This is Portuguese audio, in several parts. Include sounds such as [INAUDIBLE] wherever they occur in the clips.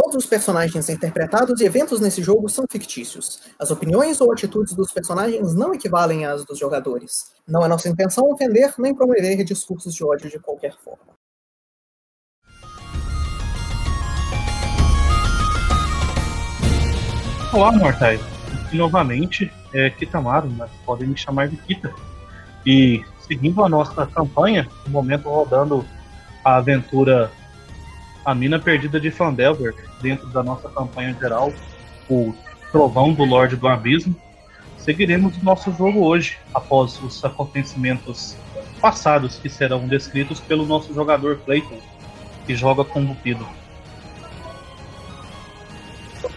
Todos os personagens interpretados e eventos nesse jogo são fictícios. As opiniões ou atitudes dos personagens não equivalem às dos jogadores. Não é nossa intenção ofender nem promover discursos de ódio de qualquer forma. Olá, mortais. E novamente, é Kitamaru, mas podem me chamar de Kita. E seguindo a nossa campanha, no momento rodando a aventura A Mina Perdida de Fandelver, dentro da nossa campanha geral, o Trovão do Lorde do Abismo, seguiremos o nosso jogo hoje, após os acontecimentos passados que serão descritos pelo nosso jogador Clayton, que joga com Lupido.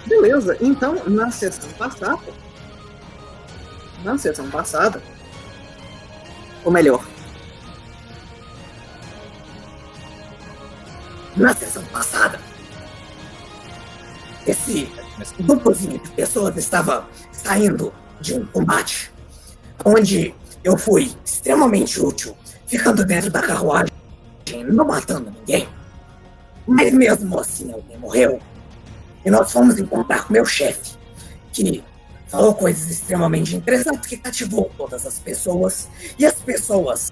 Beleza, então na sessão passada. Na sessão passada. Ou melhor. Na sessão passada. Esse grupozinho de pessoas estava saindo de um combate onde eu fui extremamente útil, ficando dentro da carruagem, não matando ninguém. Mas mesmo assim alguém morreu. E nós fomos encontrar com meu chefe, que falou coisas extremamente interessantes que cativou todas as pessoas. E as pessoas,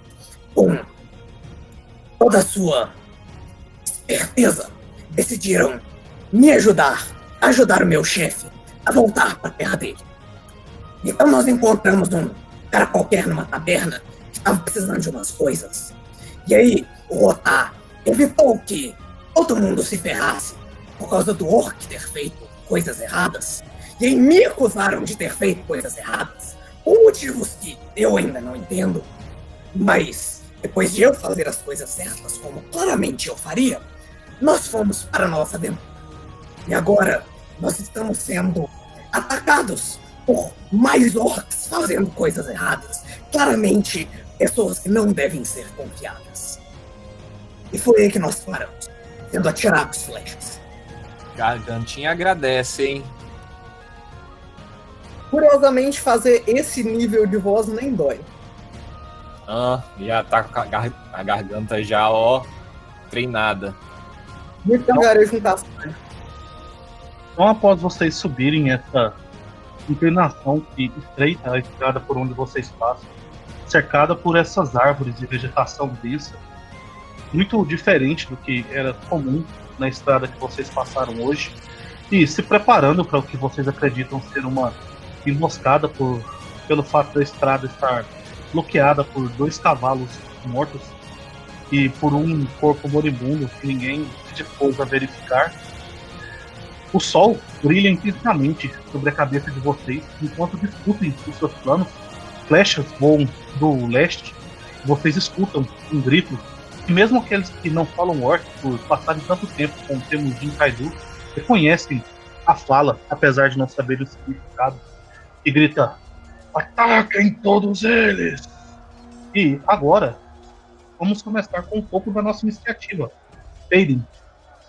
com toda a sua esperteza, decidiram me ajudar, ajudar o meu chefe a voltar para a terra dele. Então nós encontramos um cara qualquer numa taberna que estava precisando de umas coisas. E aí o Rotar evitou que todo mundo se ferrasse por causa do orc ter feito coisas erradas, e aí me acusaram de ter feito coisas erradas, por motivos que eu ainda não entendo, mas depois de eu fazer as coisas certas, como claramente eu faria, nós fomos para a nossa aventura. E agora nós estamos sendo atacados por mais orcs fazendo coisas erradas. Claramente, pessoas que não devem ser confiadas. E foi aí que nós paramos, sendo atirados flechas. Gargantinha agradece, hein? Curiosamente, fazer esse nível de voz nem dói. Ah, já tá com a, gar a garganta já, ó, treinada. Muito garoto não tá Então, após vocês subirem essa inclinação que estreita a estrada por onde vocês passam, cercada por essas árvores e vegetação densa, muito diferente do que era comum na estrada que vocês passaram hoje e se preparando para o que vocês acreditam ser uma emboscada por, pelo fato da estrada estar bloqueada por dois cavalos mortos e por um corpo moribundo que ninguém se dispôs a verificar. O sol brilha intensamente sobre a cabeça de vocês enquanto discutem os seus planos. Flechas voam do leste. Vocês escutam um grito mesmo aqueles que não falam orc, por passarem tanto tempo com o Temujin Kaido, reconhecem a fala, apesar de não saber o significado, e grita: Ataquem todos eles! E agora, vamos começar com um pouco da nossa iniciativa. Aiden,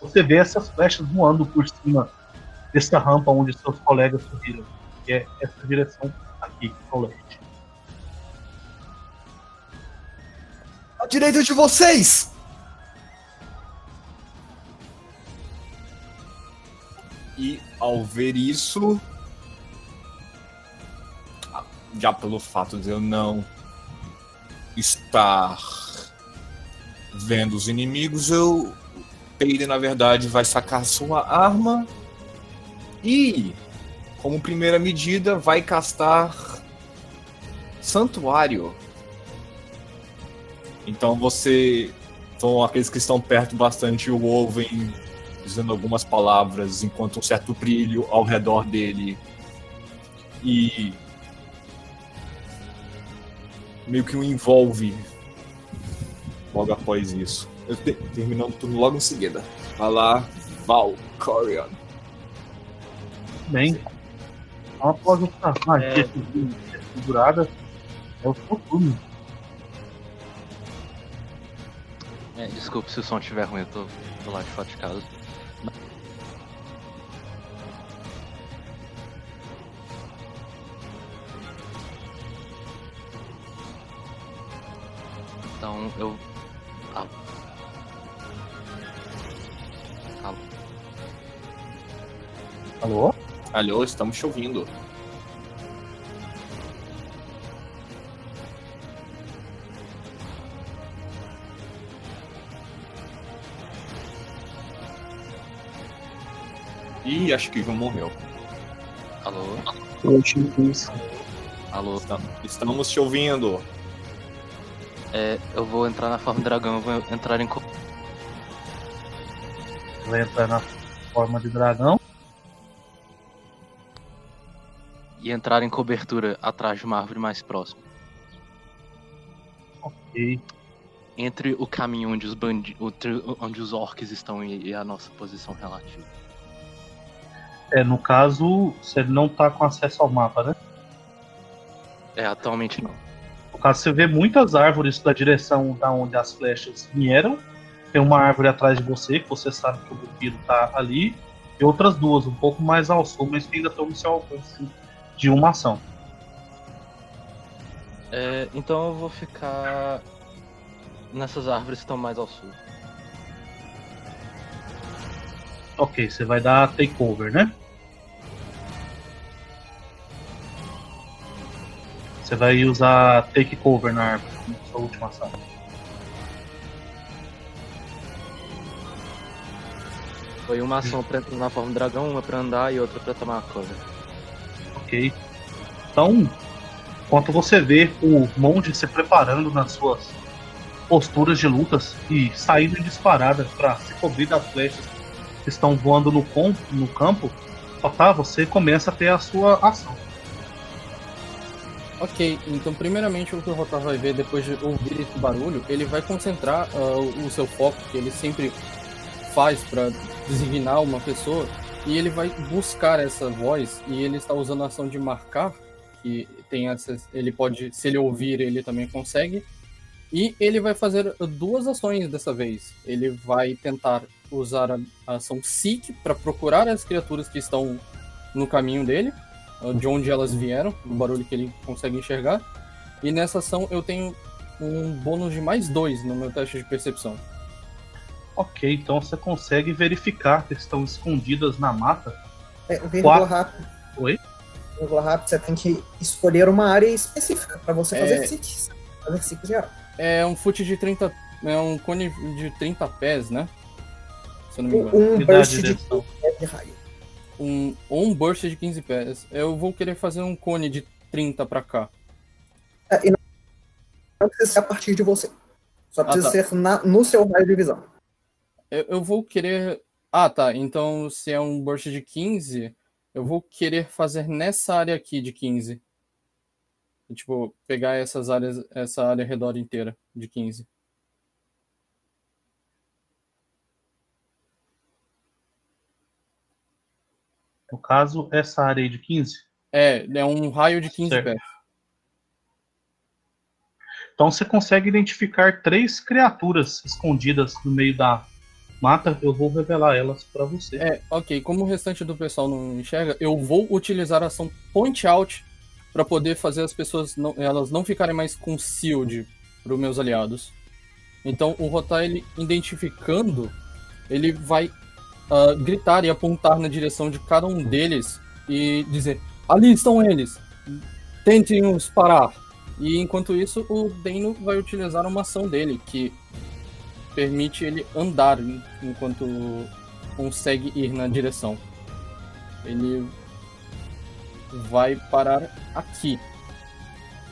você vê essas flechas voando por cima dessa rampa onde seus colegas subiram, que é essa direção aqui, ao leste. à direita de vocês! E ao ver isso, já pelo fato de eu não estar vendo os inimigos, eu Peide, na verdade, vai sacar sua arma e, como primeira medida, vai castar Santuário então você. Então aqueles que estão perto bastante o ouvem dizendo algumas palavras enquanto um certo brilho ao redor dele. E meio que o envolve logo após isso. Eu te, terminando tudo logo em seguida. Vai lá, Valkyrian. Bem, após essa magia segurada, é o seu turno. É, desculpe se o som estiver ruim, eu tô do lado de fora de casa. Então eu. Alô? Alô, estamos te ouvindo. Ih, acho que Ivan morreu. Alô? Eu isso. Alô? Estam- Estamos te ouvindo. É, eu vou entrar na forma dragão, eu vou entrar em. Vai entrar na forma de dragão. E entrar em cobertura atrás de uma árvore mais próxima. E Entre o caminho onde os bandi onde os orcs estão e a nossa posição relativa. é, no caso, você não tá com acesso ao mapa, né? É, atualmente não. No caso, você vê muitas árvores da direção da onde as flechas vieram. Tem uma árvore atrás de você, que você sabe que o Bupido tá ali. E outras duas, um pouco mais ao sul, mas que ainda estão no seu alcance de uma ação. É, então eu vou ficar nessas árvores que estão mais ao sul. Ok, você vai dar takeover, né? Você vai usar takeover na árvore, na sua última ação. Foi uma ação pra entrar na forma dragão, uma pra andar e outra pra tomar a cover. Ok. Então, enquanto você vê o monge se preparando nas suas posturas de lutas e saindo disparada para se cobrir das flechas que estão voando no, com, no campo, só tá, você começa a ter a sua ação. Ok, então primeiramente o que o Rotar vai ver depois de ouvir esse barulho, ele vai concentrar o o seu foco, que ele sempre faz para designar uma pessoa, e ele vai buscar essa voz, e ele está usando a ação de marcar, que tem essa, ele pode, se ele ouvir, ele também consegue, e ele vai fazer duas ações dessa vez. Ele vai tentar usar a, ação Seek para procurar as criaturas que estão no caminho dele, de onde elas vieram, o barulho que ele consegue enxergar. E nessa ação eu tenho um bônus de mais dois no meu teste de percepção. Ok, então você consegue verificar que estão escondidas na mata. É, vírgula Quatro. rápido. Oi? Vírgula rápido, você tem que escolher uma área específica para você fazer É. SIC. Fazer SIC geral. É um foot de 30. É um cone de 30 pés, né? Se eu não me engano. Um Unidade burst de de direção. de raio. Um, ou um burst de 15 pés. Eu vou querer fazer um cone de 30 pra cá. É, e não, precisa ser a partir de você. Só precisa tá. ser na- no seu raio de visão. Eu, eu vou querer. Ah, tá. Então, se é um burst de 15, eu vou querer fazer nessa área aqui de 15. E, tipo, pegar essas áreas, essa área ao redor inteira de 15. No caso, essa área aí de 15. É, é um raio de 15 Certo. pés. Então você consegue identificar três criaturas escondidas no meio da mata. Eu vou revelar elas para você. É, ok. Como o restante do pessoal não enxerga, eu vou utilizar a ação Point Out para poder fazer as pessoas não, elas não ficarem mais com shield para os meus aliados. Então, o Rotar, ele identificando, ele vai ah, gritar e apontar na direção de cada um deles e dizer: Ali estão eles! Tentem os parar! E enquanto isso, o Dano vai utilizar uma ação dele que permite ele andar en- enquanto consegue ir na direção. Ele vai parar aqui.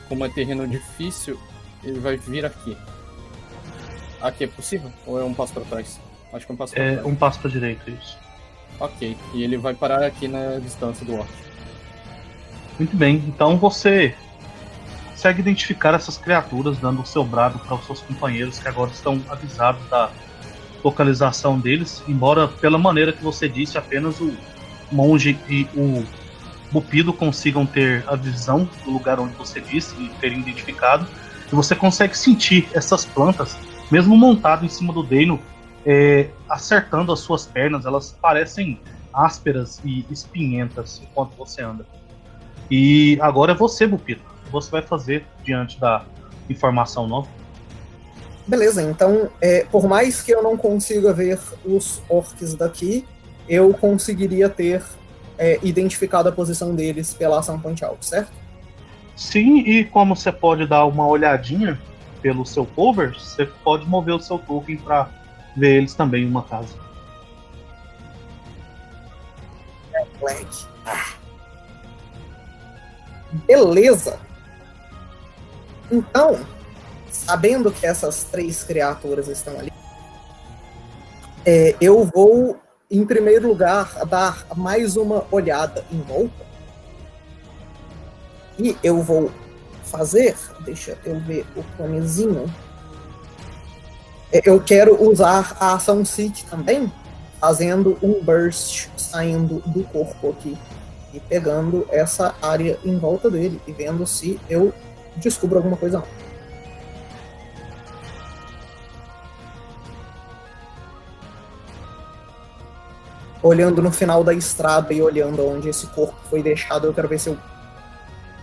Como é terreno difícil, ele vai vir aqui. Aqui é possível? Ou é um passo para trás? Acho que é um passo para É trás. um passo para direita, isso. Ok. E ele vai parar aqui na distância do orc. Muito bem, então você consegue identificar essas criaturas, dando o seu brado para os seus companheiros que agora estão avisados da localização deles, embora pela maneira que você disse, apenas o monge e o Bupido consigam ter a visão do lugar onde você disse e terem identificado. E você consegue sentir essas plantas, mesmo montado em cima do Deno, é, acertando as suas pernas, elas parecem ásperas e espinhentas enquanto você anda. E agora é você, Bupito. Você vai fazer diante da informação nova? Beleza, então, é, por mais que eu não consiga ver os orcs daqui, eu conseguiria ter é, identificado a posição deles pela ação point out, certo? Sim, e como você pode dar uma olhadinha pelo seu cover, você pode mover o seu token para ver eles também em uma casa. Black. Ah. Beleza. Então, sabendo que essas três criaturas estão ali, é, eu vou, em primeiro lugar, dar mais uma olhada em volta. E eu vou fazer, deixa eu ver o planezinho. É, Eu quero usar a ação Seek também, fazendo um burst saindo do corpo aqui e pegando essa área em volta dele e vendo se eu descubro alguma coisa. Olhando no final da estrada e olhando onde esse corpo foi deixado, eu quero ver se eu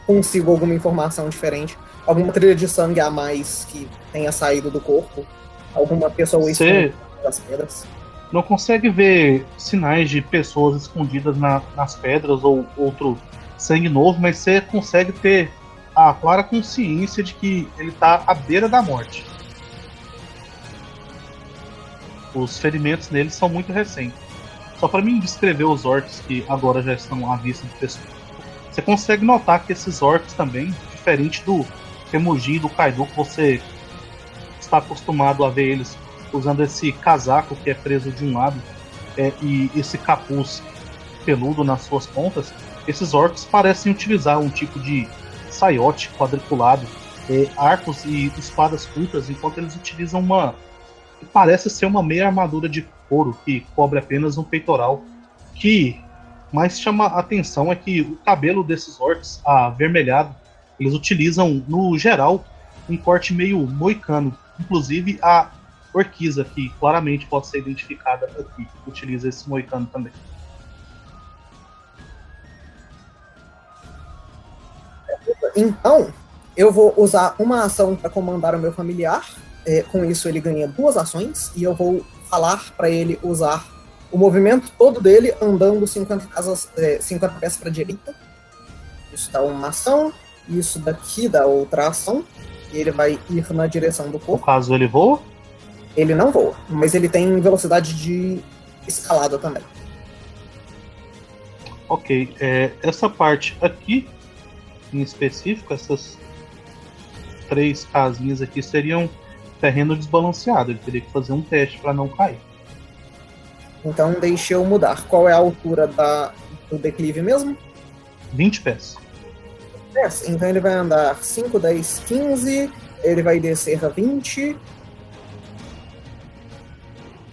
consigo alguma informação diferente. Alguma trilha de sangue a mais que tenha saído do corpo. Alguma pessoa escondida das pedras. não consegue ver sinais de pessoas escondidas na- nas pedras ou outro sangue novo, mas você consegue ter a clara consciência de que ele está à beira da morte. Os ferimentos nele são muito recentes. Só para mim descrever os orcs que agora já estão à vista de pessoas. Você consegue notar que esses orcs também, diferente do Temujin e do Kaido, que você está acostumado a ver eles usando esse casaco que é preso de um lado é, e esse capuz peludo nas suas pontas, esses orcs parecem utilizar um tipo de saiote quadriculado, é, arcos e espadas curtas, enquanto eles utilizam uma que parece ser uma meia armadura de couro que cobre apenas um peitoral. Que mais chama a atenção é que o cabelo desses orcs, avermelhado, eles utilizam no geral um corte meio moicano, inclusive a orquiza, que claramente pode ser identificada aqui, utiliza esse moicano também. Então, eu vou usar uma ação para comandar o meu familiar. É, com isso, ele ganha duas ações. E eu vou falar para ele usar o movimento todo dele andando 50, casas, é, 50 pés para direita. Isso dá uma ação. Isso daqui dá outra ação. E ele vai ir na direção do No corpo. caso, ele voa. Ele não voa, mas ele tem velocidade de escalada também. Ok, é, essa parte aqui, em específico, essas três casinhas aqui seriam terreno desbalanceado. Ele teria que fazer um teste para não cair. Então, deixa eu mudar. Qual é a altura da, do declive mesmo? 20 pés. 10. Então ele vai andar 5, 10, 15. Ele vai descer a 20.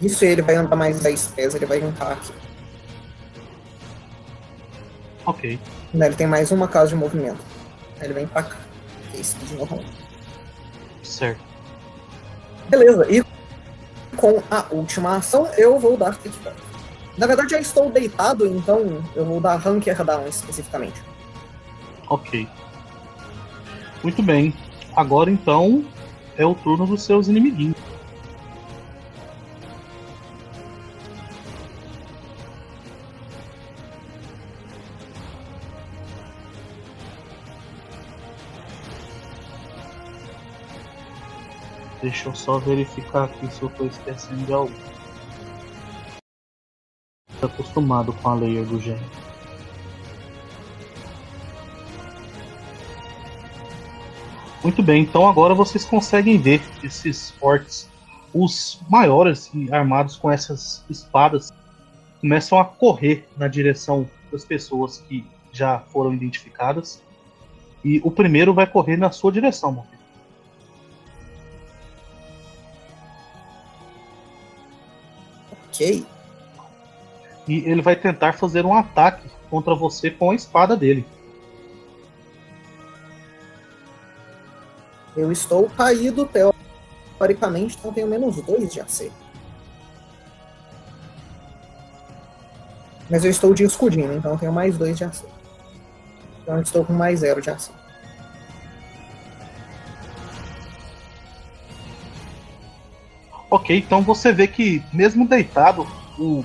Isso ele vai andar mais 10 pés. Ele vai juntar aqui. Ok. Né, Ele tem mais uma casa de movimento. Aí Ele vem pra cá. Que é speed normal. Certo. Beleza. E com a última ação, eu vou dar kickback. Na verdade, já estou deitado, então eu vou dar Hunker Down especificamente. Ok. Muito bem. Agora então é o turno dos seus inimiguinhos. Deixa eu só verificar aqui se eu tô esquecendo de algo. Acostumado com a layer do gênero. Muito bem, então agora vocês conseguem ver esses fortes, os maiores e armados com essas espadas, começam a correr na direção das pessoas que já foram identificadas. E o primeiro vai correr na sua direção, Ok. E ele vai tentar fazer um ataque contra você com a espada dele. Eu estou caído teoricamente, então tenho menos 2 de AC. Mas eu estou de escudinho, então eu tenho mais 2 de AC. Então eu estou com mais 0 de AC. Ok, então você vê que mesmo deitado, o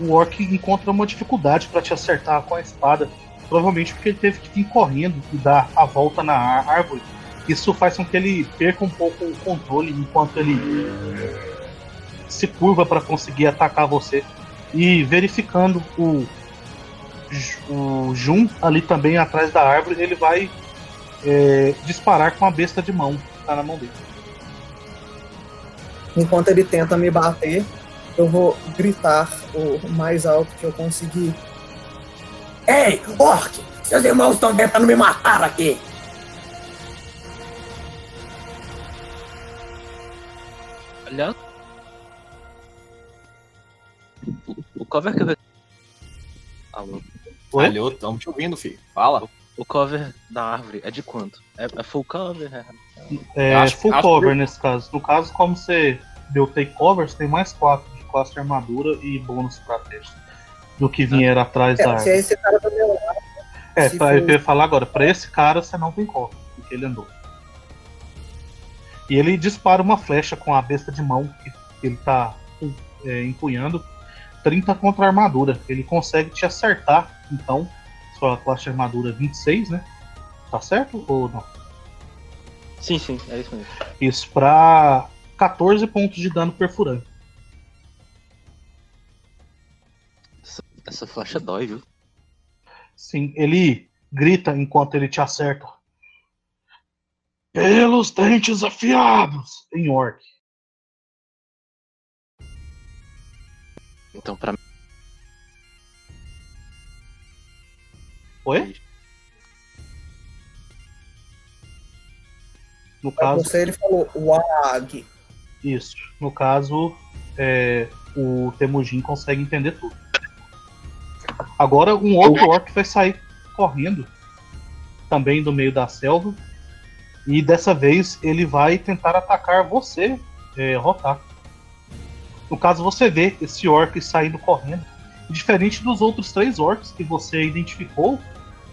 o orc encontra uma dificuldade para te acertar com a espada. Provavelmente porque ele teve que vir correndo e dar a volta na árvore. Isso faz com que ele perca um pouco o controle enquanto ele se curva para conseguir atacar você. E verificando o, o Jun ali também atrás da árvore, ele vai é, disparar com a besta de mão que tá na mão dele. Enquanto ele tenta me bater, eu vou gritar o mais alto que eu conseguir. Ei, Orc! Seus irmãos estão tentando me matar aqui! Aliás. O, o cover que eu. Alô? Oi? Alô, estamos te ouvindo, filho. Fala. O cover da árvore é de quanto? É, é full cover? É... É Acho- full acho cover que- nesse caso. No caso, como você deu take cover, você tem mais 4 de classe de armadura e bônus pra teste. Do que vier atrás da É, se é esse cara do meu lado, É, pra, for- eu ia falar agora, pra esse cara você não tem cover, porque ele andou. E ele dispara uma flecha com a besta de mão que ele tá é, empunhando. 30 contra a armadura. Ele consegue te acertar, então. Sua classe de armadura 26, né? Tá certo ou não? Sim, sim, é isso mesmo. Isso, pra 14 pontos de dano perfurante. Essa, essa flecha dói, viu? Sim, ele grita enquanto ele te acerta. Pelos dentes afiados! Em orc. Então, pra mim. Oi? No caso, você ele falou WAG. isso. No caso, é, o Temujin consegue entender tudo. Agora, um outro orc vai sair correndo, também do meio da selva. E dessa vez ele vai tentar atacar você, é, Rotar. No caso, você vê esse orc saindo correndo. Diferente dos outros três orcs que você identificou,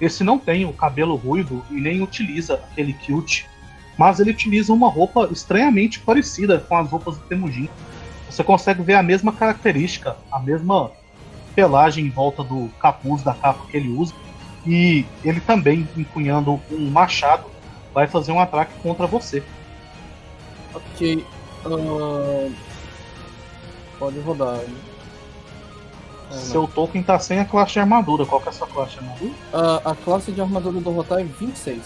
esse não tem o cabelo ruivo e nem utiliza aquele kilt. Mas ele utiliza uma roupa estranhamente parecida com as roupas do Temujin. Você consegue ver a mesma característica, a mesma pelagem em volta do capuz da capa que ele usa. E ele também, empunhando um machado, vai fazer um ataque contra você. Ok. ah, Pode rodar. É, não. Seu token tá sem a classe de armadura. Qual que é a sua classe de armadura? Ah, a classe de armadura do Rotar é 26.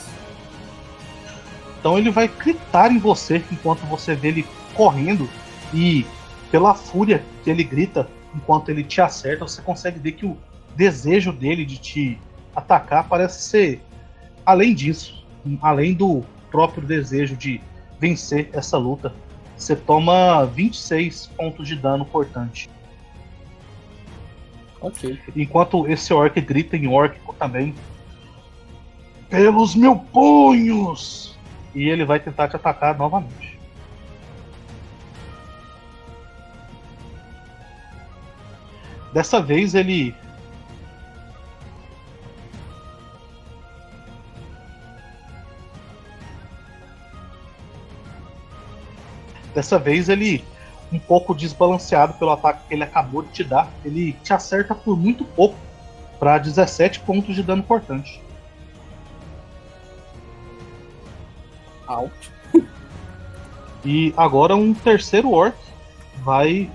Então ele vai gritar em você enquanto você vê ele correndo e pela fúria que ele grita enquanto ele te acerta, você consegue ver que o desejo dele de te atacar parece ser além disso, além do próprio desejo de vencer essa luta. Você toma 26 pontos de dano cortante. Ok. Enquanto esse orc grita em órquico também. Pelos meus punhos! E ele vai tentar te atacar novamente. Dessa vez ele. Dessa vez ele, um pouco desbalanceado pelo ataque que ele acabou de te dar, ele te acerta por muito pouco para 17 pontos de dano cortante. Out. E agora um terceiro orc vai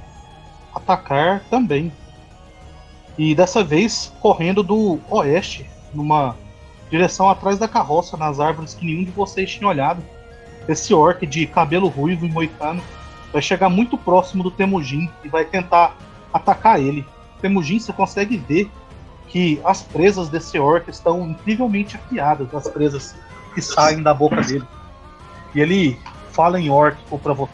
atacar também. E dessa vez correndo do oeste, numa direção atrás da carroça, nas árvores que nenhum de vocês tinha olhado. Esse orc de cabelo ruivo e moicano vai chegar muito próximo do Temujin e vai tentar atacar ele. Temujin, você consegue ver que as presas desse orc estão incrivelmente afiadas, as presas que saem da boca dele. E ele fala em órquico pra você.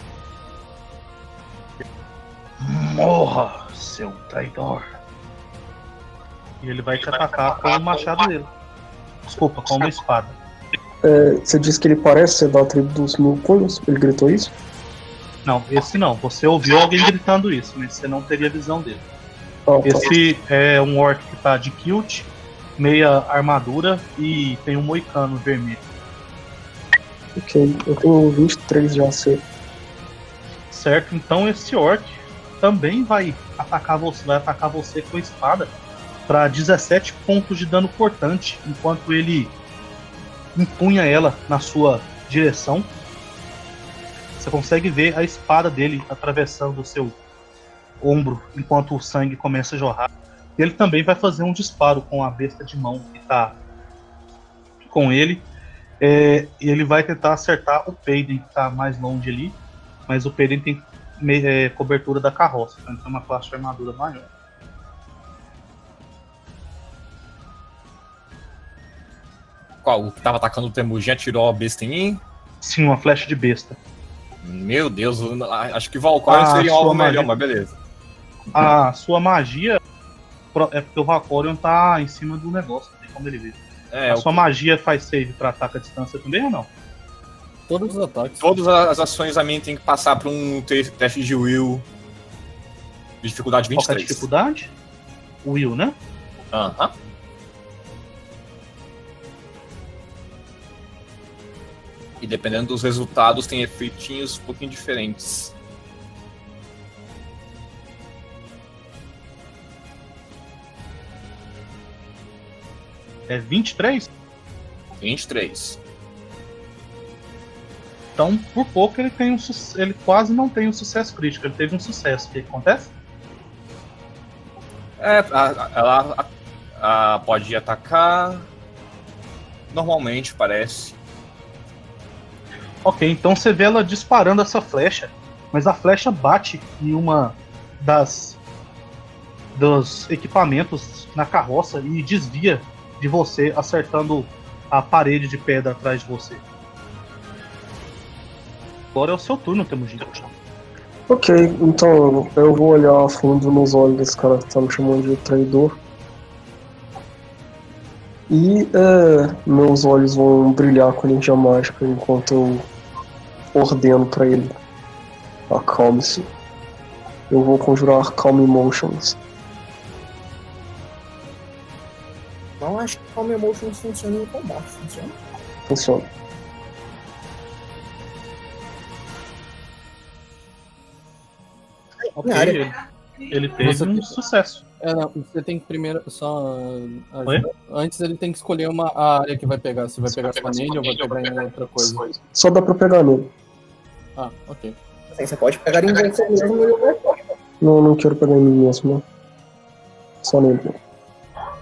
Morra, seu traidor. E ele vai te atacar com o machado dele. Desculpa, com uma espada. É, você disse que ele parece ser da tribo dos punhos? Ele gritou isso? Não, esse não. Você ouviu alguém gritando isso, mas você não teria visão dele. Ah, tá. Esse é um orc que tá de kilt, meia armadura e tem um moicano vermelho. Ok, eu tenho 23 de AC. Certo? Então esse orc também vai atacar você, vai atacar você com a espada para 17 pontos de dano cortante, enquanto ele empunha ela na sua direção. Você consegue ver a espada dele atravessando o seu ombro enquanto o sangue começa a jorrar. Ele também vai fazer um disparo com a besta de mão que está com ele. É, e ele vai tentar acertar o Peiden, que está mais longe ali. Mas o Peiden tem me- é, cobertura da carroça, então tem uma classe de armadura maior. Qual? O que tava atacando o Temujin atirou a besta em mim? Sim, uma flecha de besta. Meu Deus, eu- acho que Valkyrie Ah, seria alvo sua melhor, magia. mas beleza. A sua magia é porque o Valkorion tá em cima do negócio, não tem como ele ver. É, a o- sua magia faz save pra ataque à distância também ou não? Todos os ataques. todas as ações a minha tem que passar por um te- teste de will. de Dificuldade Qual que é a 23. dificuldade? Will, né? Aham. E dependendo dos resultados, tem efeitinhos um pouquinho diferentes. É 23? 23. Então, por pouco ele tem um ele quase não tem um sucesso crítico, ele teve um sucesso. O que acontece? É, ela a- a- pode atacar. Normalmente, parece. Ok, então você vê ela disparando essa flecha, mas a flecha bate em uma das dos equipamentos na carroça e desvia de você, acertando a parede de pedra atrás de você. Agora é o seu turno, Temujin. Ok, então eu vou olhar a fundo nos olhos desse cara que tá me chamando de traidor. E é, meus olhos vão brilhar com energia mágica enquanto eu ordeno pra ele. Acalme-se. Eu vou conjurar Calm Emotions. Acho que Calm Emotions funciona em combate, funciona? Funciona. Ok, Minha área. ele, ele teve Você- um sucesso. É, não, você tem que primeiro só. ah, Oi? Antes ele tem que escolher uma a área que vai pegar. Se vai pegar só nele ou vai pegar em outra coisa. Só dá pra pegar nele. Ah, ok. Assim, você pode pegar em você mesmo e eu vou Não, não quero pegar em mim mesmo, não. Só nele.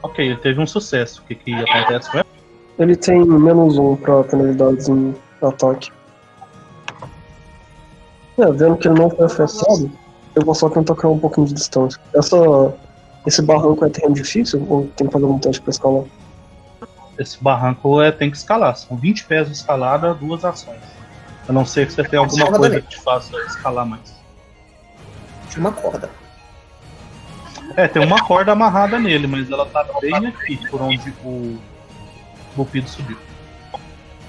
Ok, ele teve um sucesso. O que, que acontece com ele? Ele tem menos um pra penalidades em ataque. É, vendo que ele não foi afetado, eu vou só tentar criar um pouquinho de distância. Essa, esse barranco é terreno difícil ou tem que fazer um teste pra escalar? Esse barranco é, tem que escalar. São 20 pés de escalada, duas ações. A não ser que você tenha alguma coisa que te faça escalar mais. de uma corda. É, tem uma corda amarrada nele, mas ela tá bem aqui, por onde o Bupido subiu.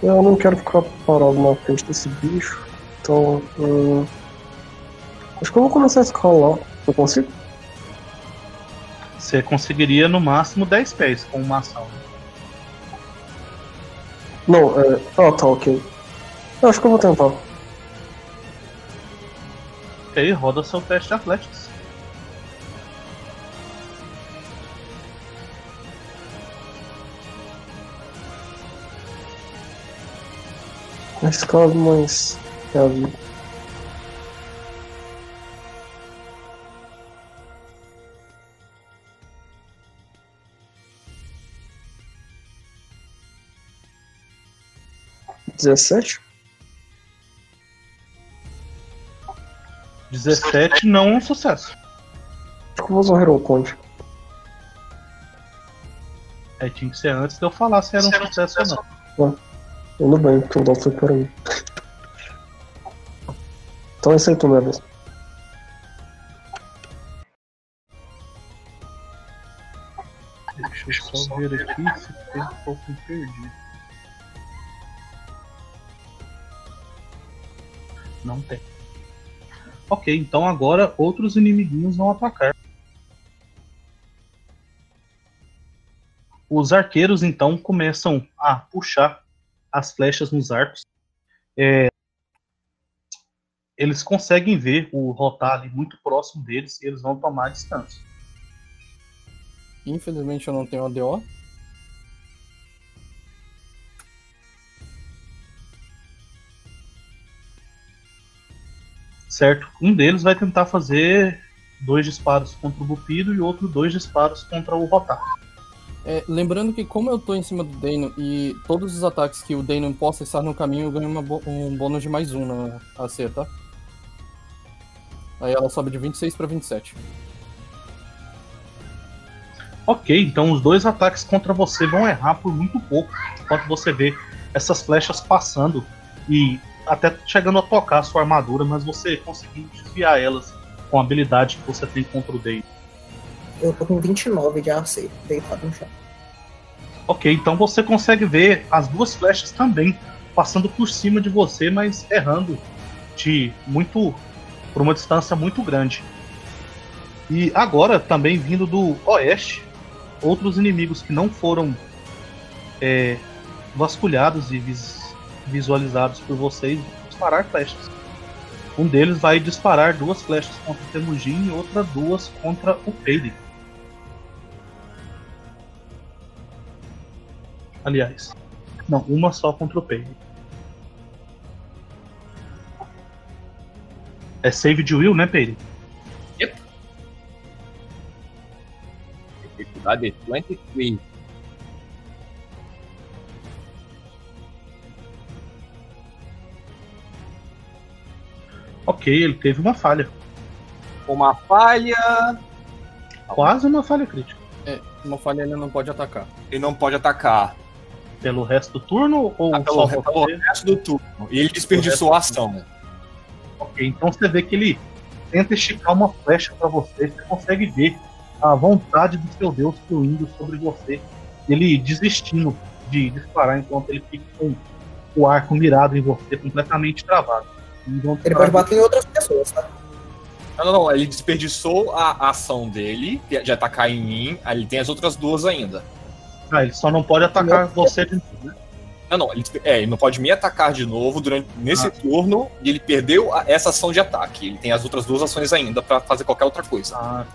Eu não quero ficar parado na frente desse bicho, então. hum, acho que eu vou começar a escalar. Eu consigo? Você conseguiria no máximo 10 pés com uma ação. Não, é. Ah, tá, ok. Eu acho que eu vou tentar. Ok, roda seu teste de Athletics. É a vida. Dezessete? 17 não é um sucesso. Acho que eu vou usar o Hero Point. Aí tinha que ser antes de eu falar se era um sucesso ou não. Tudo bem, porque o dado foi por aí. Então é isso aí, tu, vez. Deixa eu só ver aqui se tem um pouco perdido. Não tem. Ok, então agora outros inimiguinhos vão atacar. Os arqueiros então começam a puxar as flechas nos arcos. É, eles conseguem ver o Rotar ali muito próximo deles e eles vão tomar distância. Infelizmente eu não tenho ADO. Certo? Um deles vai tentar fazer dois disparos contra o Bupido e outro dois disparos contra o Rotar. É, lembrando que como eu tô em cima do Dano e todos os ataques que o Dano possa estar no caminho, eu ganho um bônus de mais um na AC, tá? Aí ela sobe de 26 pra 27. Ok, então os dois ataques contra você vão errar por muito pouco, enquanto você vê essas flechas passando e até chegando a tocar a sua armadura, mas você conseguiu desviar elas com a habilidade que você tem contra o Dane. Eu tô com 29 de AC, deitado no chão. Ok, então você consegue ver as duas flechas também passando por cima de você, mas errando de muito por uma distância muito grande. E agora também vindo do oeste, outros inimigos que não foram é, vasculhados e vis- visualizados por vocês disparar flechas. Um deles vai disparar duas flechas contra o Temujin e outra duas contra o Peide. Aliás, não, uma só contra o Peide. É save de Will, né, Peide? Dificuldade 23. Ok, ele teve uma falha. Uma falha. Quase uma falha crítica. É, uma falha ele não pode atacar. Ele não pode atacar Pelo resto do turno ou Ah, pelo, só pelo resto do turno. E ele desperdiçou a ação. Ok, então você vê que ele tenta esticar uma flecha pra você. Você consegue ver a vontade do seu Deus fluindo sobre você. Ele desistindo de disparar enquanto ele fica com o arco mirado em você, completamente travado. Então, Ele pode bater em outras pessoas, tá? Não, não, não. Ele desperdiçou a ação dele de atacar em mim. Aí ele tem as outras duas ainda. Ah, ele só não pode atacar você de novo, né? Não, não. Ele, é, ele não pode me atacar de novo durante nesse Ah. turno e ele perdeu a- essa ação de ataque. Ele tem as outras duas ações ainda pra fazer qualquer outra coisa. Ah.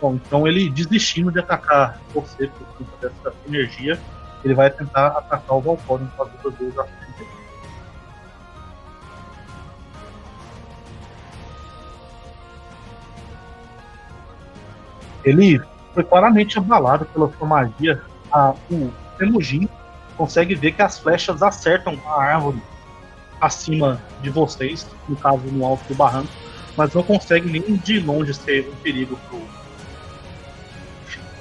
Bom, então ele desistindo de atacar você por conta dessa energia, ele vai tentar atacar o Valcorion com as outras duas ações dele. Ele foi claramente abalado pela sua magia. A, o Temujin consegue ver que as flechas acertam a árvore acima de vocês, no caso no alto do barranco mas não consegue nem de longe ser um perigo pro,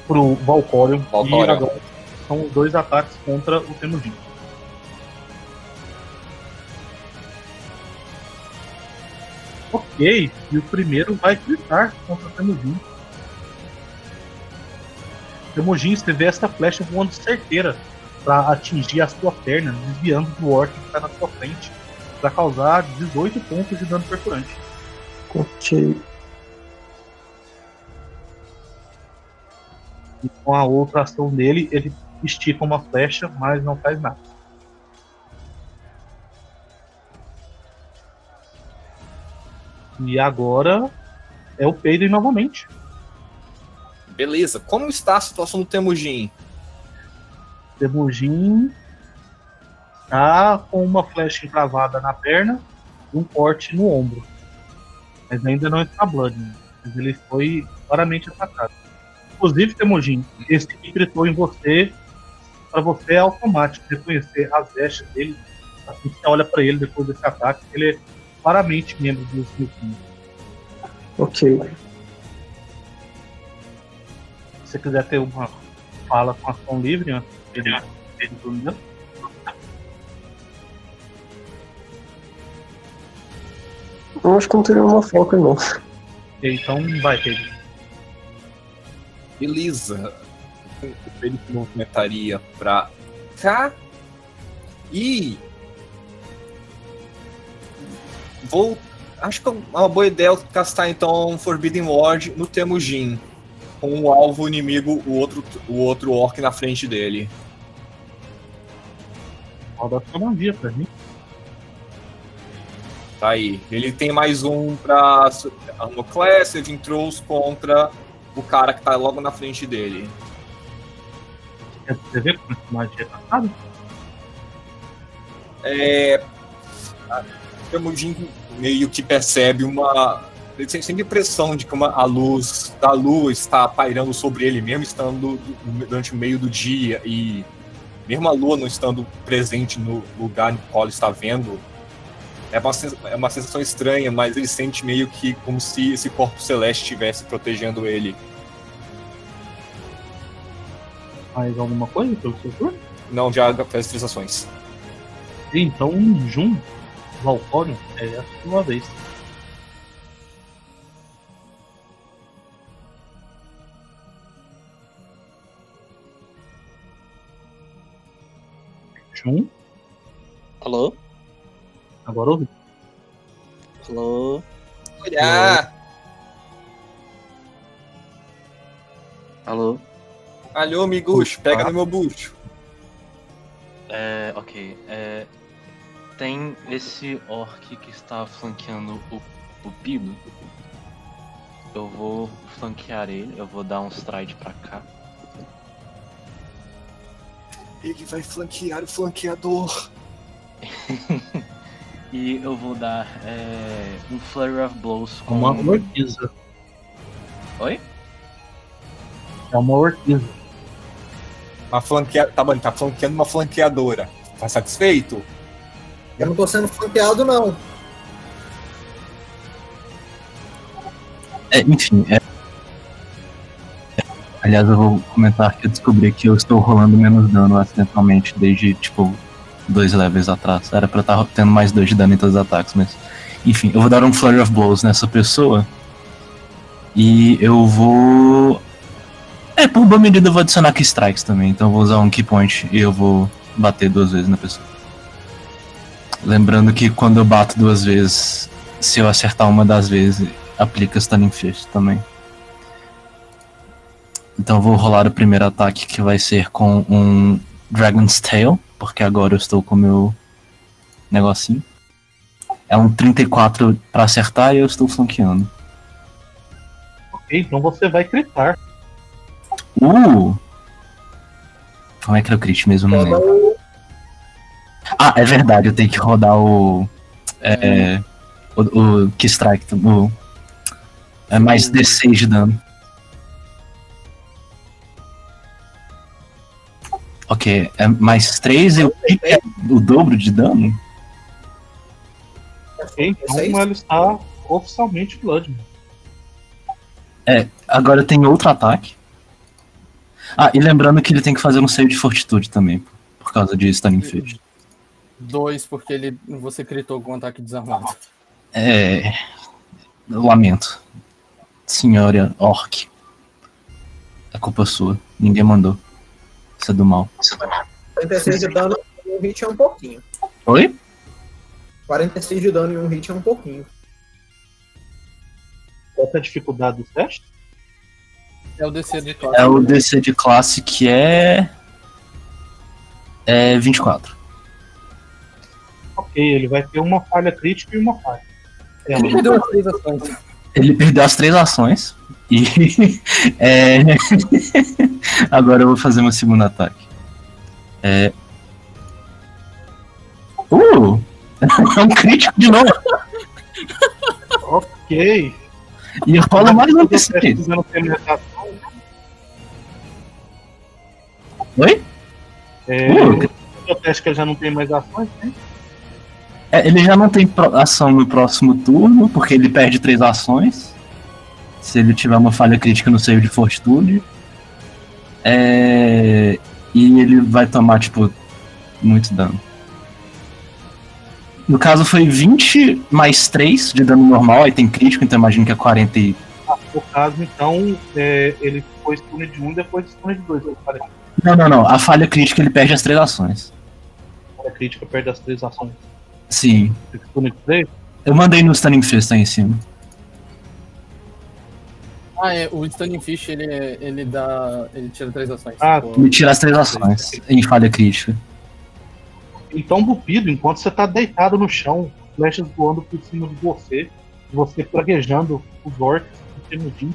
pro Valcorion. E agora são os dois ataques contra o Temujin. Ok, e o primeiro vai gritar contra o Temujin. Temujin, você vê essa flecha voando certeira para atingir a sua perna, desviando do orc que está na sua frente, para causar 18 pontos de dano perfurante. Ok. E com a outra ação dele, ele estica uma flecha, mas não faz nada. E agora é o Peiden novamente. Beleza. Como está a situação do Temujin? Temujin tá com uma flecha encravada na perna e um corte no ombro. Mas ainda não está Blood. né? Mas ele foi claramente atacado. Inclusive, Temujin, esse que gritou em você, para você é automático reconhecer as vestes dele. Assim que você olha para ele depois desse ataque, ele é claramente membro do. Ok. Se você quiser ter uma fala com ação livre antes dele, dele dormir, Eu acho que não teria uma foca, não. então vai, Pedro. Beleza. Ele se movimentaria pra cá. E. Vou. Acho que é uma boa ideia eu castar então Forbidden Ward no Temujin. Com o alvo inimigo, o outro, o outro orc na frente dele. Roda sua magia pra mim. Tá aí. Ele tem mais um pra Armor Class, Saving Throws contra o cara que tá logo na frente dele. Você como essa magia tá passada? É. Temujin meio que percebe uma. Ele tem sempre a impressão de que uma, a luz da lua está pairando sobre ele, mesmo estando durante o meio do dia e mesmo a lua não estando presente no lugar no qual ele está vendo. É uma, é uma sensação estranha, mas ele sente meio que como se esse corpo celeste estivesse protegendo ele. Mais alguma coisa pelo seu turno? Não, já fez três ações. Então, Jun, Valcório, é a sua vez. Jun, Alô? agora ouvi. Alô? Olha! Alô? Alô, miguxo, pega no meu bucho. É, ok. É, tem esse orc que está flanqueando o, o Pido. Eu vou flanquear ele, eu vou dar um stride pra cá. Ele vai flanquear o flanqueador. [LAUGHS] E eu vou dar é, um Flurry of Blows com. Uma orquiza. Oi? É uma orquiza. Uma flanquea... Tá bom, tá flanqueando uma flanqueadora. Tá satisfeito? Eu não tô sendo flanqueado, não. É, enfim, é... Aliás, eu vou comentar que eu descobri que eu estou rolando menos dano acidentalmente desde, tipo, dois levels atrás. Era pra estar tendo mais dois de dano em todos os ataques, mas. Enfim, eu vou dar um Flurry of Blows nessa pessoa. E eu vou. É, por boa medida eu vou adicionar Key Strikes também. Então eu vou usar um Key Point e eu vou bater duas vezes na pessoa. Lembrando que quando eu bato duas vezes, se eu acertar uma das vezes, aplica Stunning Fist também. Então eu vou rolar o primeiro ataque que vai ser com um Dragon's Tail, porque agora eu estou com o meu negocinho. É um 34 pra acertar e eu estou flanqueando. Ok, então você vai gritar. Uh! Como é que era o crit mesmo? Não lembro. o. Ah, é verdade, eu tenho que rodar o. É. O, o Key Strike. O, é mais D6 de dano. Ok, é mais 3 e o crit é o dobro de dano? Ok, então Seis? ele está oficialmente Blood. É, agora tem outro ataque. Ah, e lembrando que ele tem que fazer um save de fortitude também, por causa de Stunning Fist. Dois, porque ele, você gritou com um ataque desarmado. É. Lamento. Senhora Orc. É culpa sua. Ninguém mandou. Isso é do mal. 46 de dano e um hit é um pouquinho. Oi? 46 de dano e um hit é um pouquinho. Qual é a dificuldade do teste? É o DC de classe. É o DC de classe que é. É 24. Ok, ele vai ter uma falha crítica e uma falha. É, Ele três ações. Ele perdeu as três ações. E. [LAUGHS] é... [LAUGHS] Agora eu vou fazer meu segundo ataque. É. Uh! É um crítico de novo. ok. E rola mais um teste D6. precisando ter metade. Oi? É, Uh. o teste que ele já não tem mais ações, né? É, ele já não tem ação no próximo turno, porque ele perde três ações. Se ele tiver uma falha crítica no save de fortitude. É, e ele vai tomar, tipo, muito dano. No caso foi 20 mais 3 de dano normal, aí tem crítico, então imagino que é 40 e... No caso, então, é, ele foi stun de 1 e depois stun de 2. A falha Não, não, não. A falha crítica ele perde as três ações. crítica perde as três ações. Sim. Fica stun de 3. Eu mandei no Stunning Fist aí em cima. Ah, é. O Stunning Fish, ele, é- ele dá. Ele tira três ações. Ah, Me tira as três ações em falha crítica. Então, Bupido, enquanto você tá deitado no chão, flechas voando por cima de você, e você praguejando os orcs. Você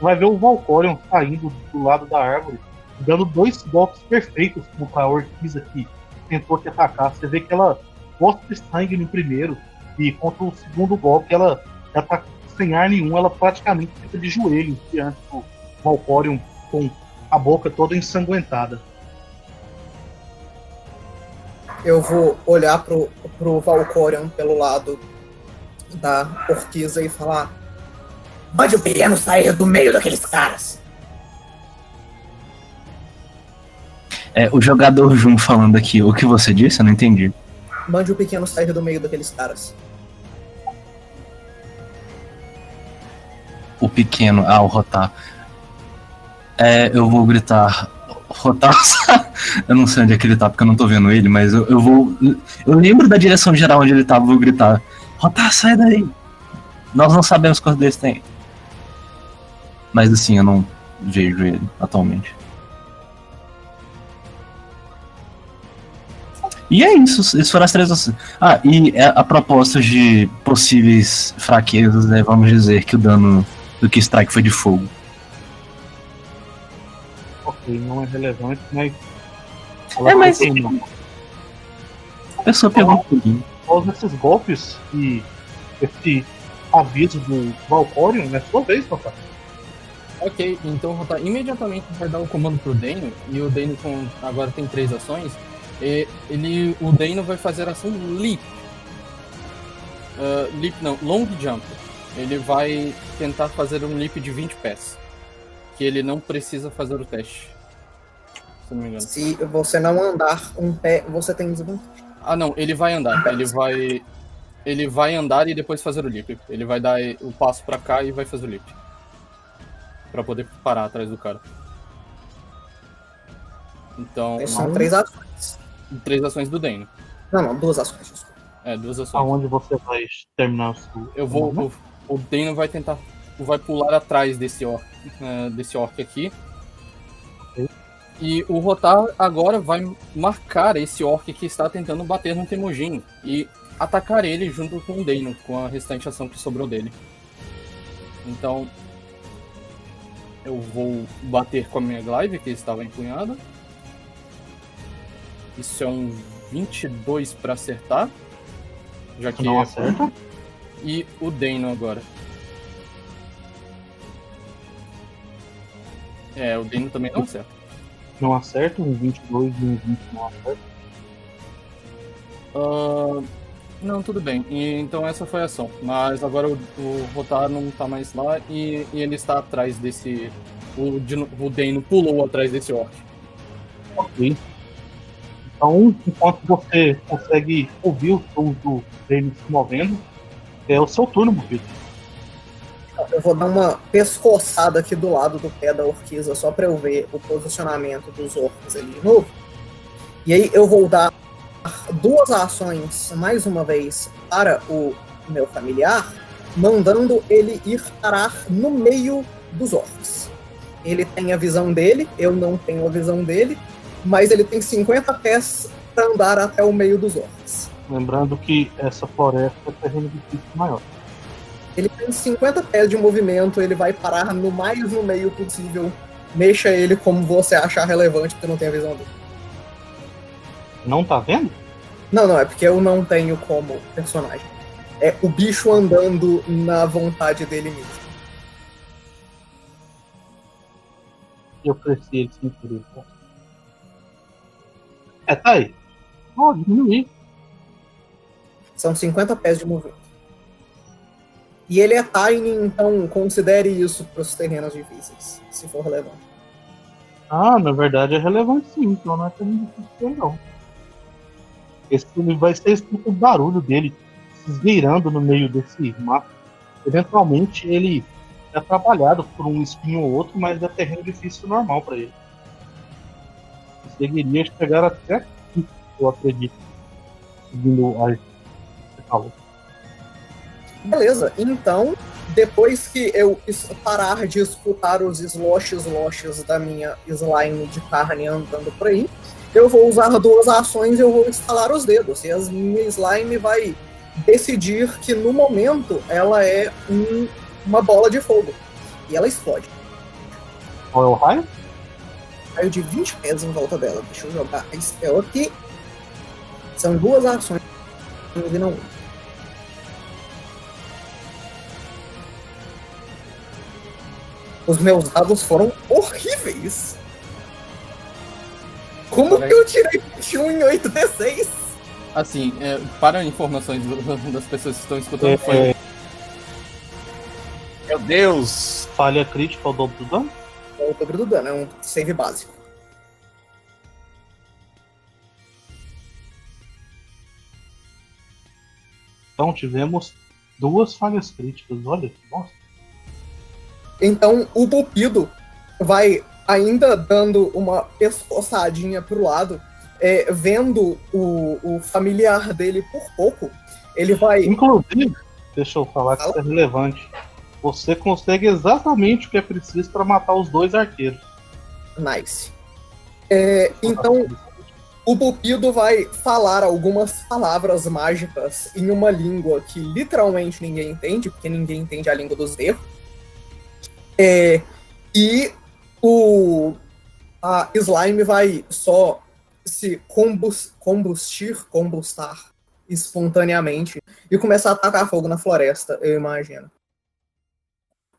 vai ver o Valkorion saindo do lado da árvore, dando dois golpes perfeitos para a orquiza que tentou te atacar. Você vê que ela gosta de sangue no primeiro, e contra o segundo golpe ela já tá sem ar nenhum, ela praticamente fica de joelho diante do Valkorion com a boca toda ensanguentada. Eu vou olhar pro, pro Valkorion pelo lado da Orquiza e falar: Mande o pequeno sair do meio daqueles caras. É, o jogador Jun falando aqui, o que você disse? Eu não entendi. Mande o pequeno sair do meio daqueles caras. O pequeno, ah, o Rotar. É, eu vou gritar. Rotar, [LAUGHS] eu não sei onde é que ele tá, porque eu não tô vendo ele, mas eu, eu vou. Eu lembro da direção geral onde ele tava, vou gritar. Rotar, sai daí! Nós não sabemos quantos deles tem. Mas assim, eu não vejo ele atualmente. E é isso, isso foram as três ações. Ah, e a, a propósito de possíveis fraquezas, né, vamos dizer que o dano do que strike foi de fogo. Ok, não é relevante, mas. É, mas- vai ter um- A pessoa pegou um pouquinho. Todos esses golpes e esse aviso do Valkorion, é sua vez, papai. Ok, então o Rotar imediatamente vai dar o comando pro Dano, e o Dano com, agora tem três ações. Ele, o Dano vai fazer a ação Leap. Ah, leap não, Long Jump. Ele vai tentar fazer um Leap de 20 pés. Que ele não precisa fazer o teste. Se não me engano. Se você não andar um pé, você tem desvantagem. Ah não, ele vai andar. Ele vai. Ele vai andar e depois fazer o leap. Ele vai dar o passo pra cá e vai fazer o leap. Pra poder parar atrás do cara. Então. São três ações. Três ações do Dano. Não, não, duas ações. desculpa. É, duas ações. Aonde você vai terminar o seu. Eu vou. O, o Dano vai tentar. Vai pular atrás desse orc, eh, desse orc aqui. E o Rotar agora vai marcar esse orc que está tentando bater no Temujin e atacar ele junto com o Dano, com a restante ação que sobrou dele. Então. Eu vou bater com a minha glaive, que estava empunhada. Isso é um 22 para acertar. Já que Não acerta. e o Dano agora. É, o Dano também não acerta. Não acerta, um 22 e um 20 não acerta. Ah, não, tudo bem. E, então essa foi a ação. Mas agora o, o Rotar não tá mais lá e, e ele está atrás desse. O, Dino- o Dano pulou atrás desse orc. Ok. Então, enquanto você consegue ouvir os sons do dele se movendo, é o seu turno, Mufito. Eu vou dar uma pescoçada aqui do lado do pé da orquiza, só pra eu ver o posicionamento dos orcs ali de novo. E aí eu vou dar duas ações, mais uma vez, para o meu familiar, mandando ele ir parar no meio dos orcs. Ele tem a visão dele, eu não tenho a visão dele, mas ele tem 50 pés para andar até o meio dos orcs. Lembrando que essa floresta é terreno difícil maior. Ele tem 50 pés de movimento, ele vai parar no mais no meio possível. Mexa ele como você achar relevante, porque não tenho a visão dele. Não tá vendo? Não, não, é porque eu não tenho como personagem. É o bicho andando na vontade dele mesmo. Eu sem querer. tá? É, tá aí. Ó, diminuir. São 50 pés de movimento. E ele é tiny, então considere isso para os terrenos difíceis, se for relevante. Ah, na verdade é relevante sim, então não é terreno difícil não. Esse vai ser escuta o barulho dele se esgueirando no meio desse mato. Eventualmente ele é atrapalhado por um espinho ou outro, mas é terreno difícil normal para ele. Conseguiria chegar até aqui, eu acredito. Seguindo a falou. Beleza, então, depois que eu parar de escutar os sloshes sloshes da minha slime de carne andando por aí, eu vou usar duas ações e eu vou instalar os dedos. E a minha slime vai decidir que no momento ela é um- uma bola de fogo. E ela explode. Qual é o raio? Raio de 20 pés em volta dela. Deixa eu jogar a spell aqui. São duas ações e não uma. Os meus dados foram horríveis. Como que eu tirei 21 em 8d6? Assim, é, para informações das pessoas que estão escutando, É, foi é, Meu Deus! falha crítica ao dobro do dano? É o dobro do dano, é um save básico. Então tivemos duas falhas críticas. Olha que bosta. Então o Pupido vai ainda dando uma pescoçadinha pro lado, é, vendo o, o familiar dele por pouco. Ele vai. Inclusive, deixa eu falar que isso é relevante. Você consegue exatamente o que é preciso para matar os dois arqueiros. Nice. É, então o Pupido vai falar algumas palavras mágicas em uma língua que literalmente ninguém entende, porque ninguém entende a língua dos erros. É, e o a slime vai só se combus, combustir, combustar espontaneamente e começar a atacar fogo na floresta, eu imagino.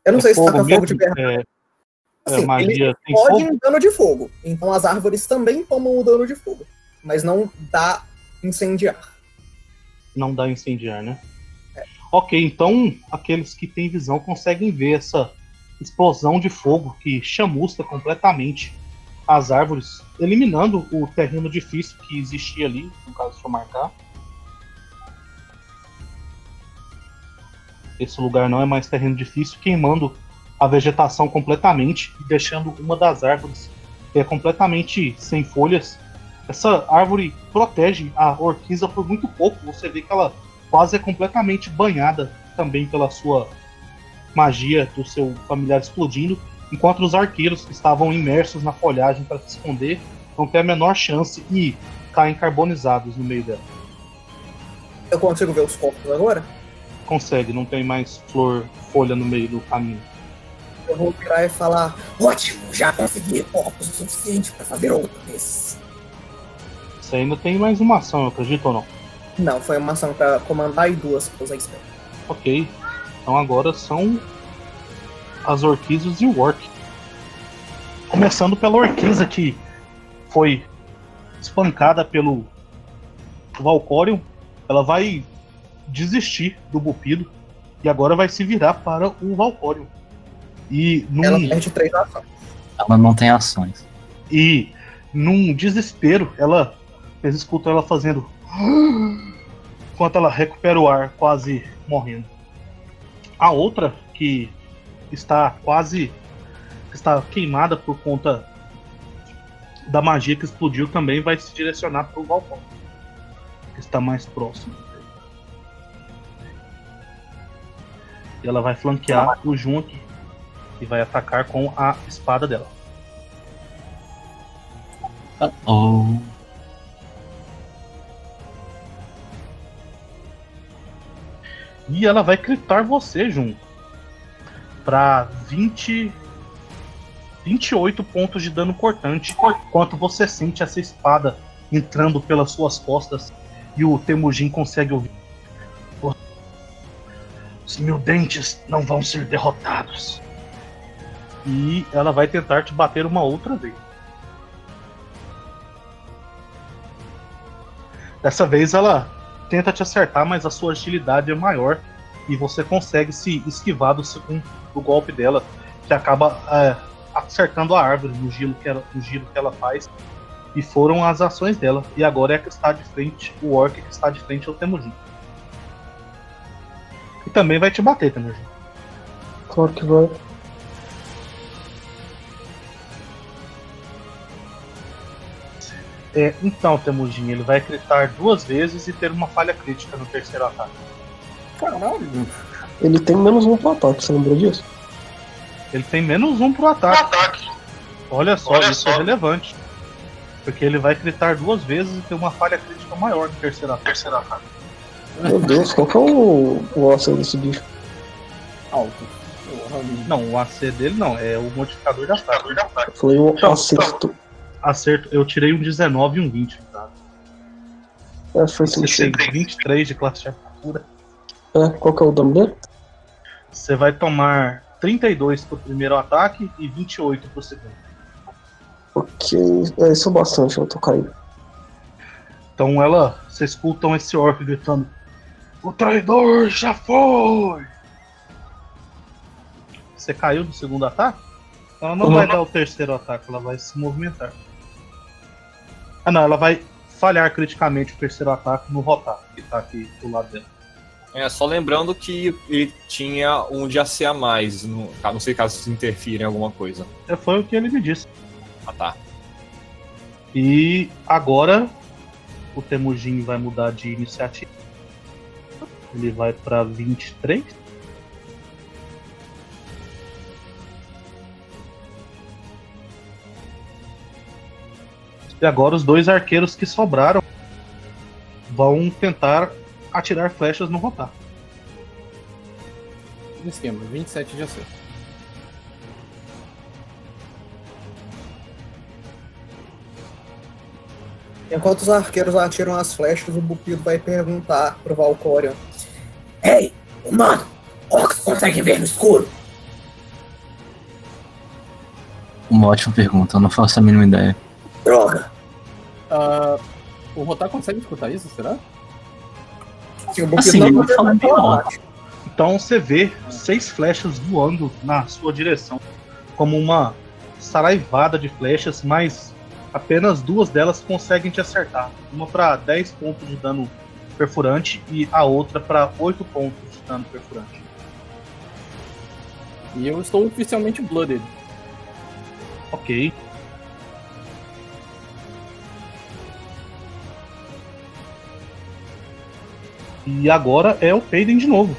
Eu não É sei se fogo taca fogo de verdade. É, é Assim, magia ele pode fogo? dano de fogo. Então as árvores também tomam o dano de fogo. Mas não dá incendiar. Não dá incendiar, né? Ok, então aqueles que têm visão conseguem ver essa explosão de fogo que chamusca completamente as árvores, eliminando o terreno difícil que existia ali, no caso, deixa eu marcar. Esse lugar não é mais terreno difícil, queimando a vegetação completamente e deixando uma das árvores é completamente sem folhas. Essa árvore protege a orquiza por muito pouco. Você vê que ela quase é completamente banhada também pela sua magia do seu familiar explodindo, enquanto os arqueiros que estavam imersos na folhagem para se esconder não têm a menor chance e caem carbonizados no meio dela. Eu consigo ver os corpos agora? Consegue, não tem mais flor, folha no meio do caminho. Eu vou virar e falar: Ótimo, já consegui corpos o suficiente para fazer outro desses. Você ainda tem mais uma ação, eu acredito ou não? Não, foi uma ação pra comandar e duas pra usar spell. Ok. Então agora são as orquídeas e o orc. Começando pela orquiza que foi espancada pelo Valcorion. Ela vai desistir do Bupido e agora vai se virar para o Valcorion. E num, Ela perde três ações. Ela não tem ações. e num desespero, ela vocês escutam ela fazendo enquanto ela recupera o ar, quase morrendo. A outra que está quase está queimada por conta da magia que explodiu também vai se direcionar para o balcão que está mais próximo. E ela vai flanquear o Jun aqui e vai atacar com a espada dela. Oh. E ela vai critar você, Jun. Pra 20. 28 pontos de dano cortante. Enquanto você sente essa espada entrando pelas suas costas. E o Temujin consegue ouvir. Os mil dentes não vão ser derrotados. E ela vai tentar te bater uma outra vez. Dessa vez ela tenta te acertar, mas a sua agilidade é maior e você consegue se esquivar do, do golpe dela, que acaba é, acertando a árvore no giro, que ela, no giro que ela faz. E foram as ações dela. E agora é que está de frente, o orc que está de frente ao Temujin. E também vai te bater, Temujin. Claro que vai. É, então, Temujin, ele vai critar duas vezes e ter uma falha crítica no terceiro ataque. Caralho. Ele tem menos um pro ataque, você lembrou disso? Ele tem menos um pro ataque. Olha só, isso é relevante. Porque ele vai critar duas vezes e ter uma falha crítica maior no terceiro ataque. Meu Deus, qual que é o, o AC desse bicho? Alto. Não, o AC dele não, é o modificador de ataque. Eu falei um Então, acerto. Acerto, eu tirei um 19 e um 20, tá? É, faz Você tem sentido. 23 de classe de armadura. É, qual que é o dano dele? Você vai tomar 32 pro primeiro ataque e 28 pro segundo. Ok, é, isso é bastante, eu tô caindo. Então ela, vocês escutam esse orc gritando: O traidor já foi! Você caiu do segundo ataque? Ela não Uhum. vai dar o terceiro ataque, ela vai se movimentar. Ah não, ela vai falhar criticamente o terceiro ataque no Rotar, que tá aqui do lado dela. É, só lembrando que ele tinha um de AC a mais, no- não sei caso isso interfira em alguma coisa. É, Foi o que ele me disse. Ah tá. E agora o Temujin vai mudar de iniciativa. Ele vai pra 23. E agora os dois arqueiros que sobraram vão tentar atirar flechas no Rotar. No esquema, 27 de acerto. Enquanto os arqueiros atiram as flechas, o Bupido vai perguntar pro Valcorion. Ei, humano, orcs conseguem ver no escuro? Uma ótima pergunta, eu não faço a mínima ideia. Droga. Ah, o Rotar consegue escutar isso, será? Se o Assim, não eu puder falo bem alto. Então você vê seis flechas voando na sua direção, como uma saraivada de flechas, mas apenas duas delas conseguem te acertar. Uma para 10 pontos de dano perfurante e a outra para 8 pontos de dano perfurante. E eu estou oficialmente blooded. Ok. E agora é o Peiden de novo.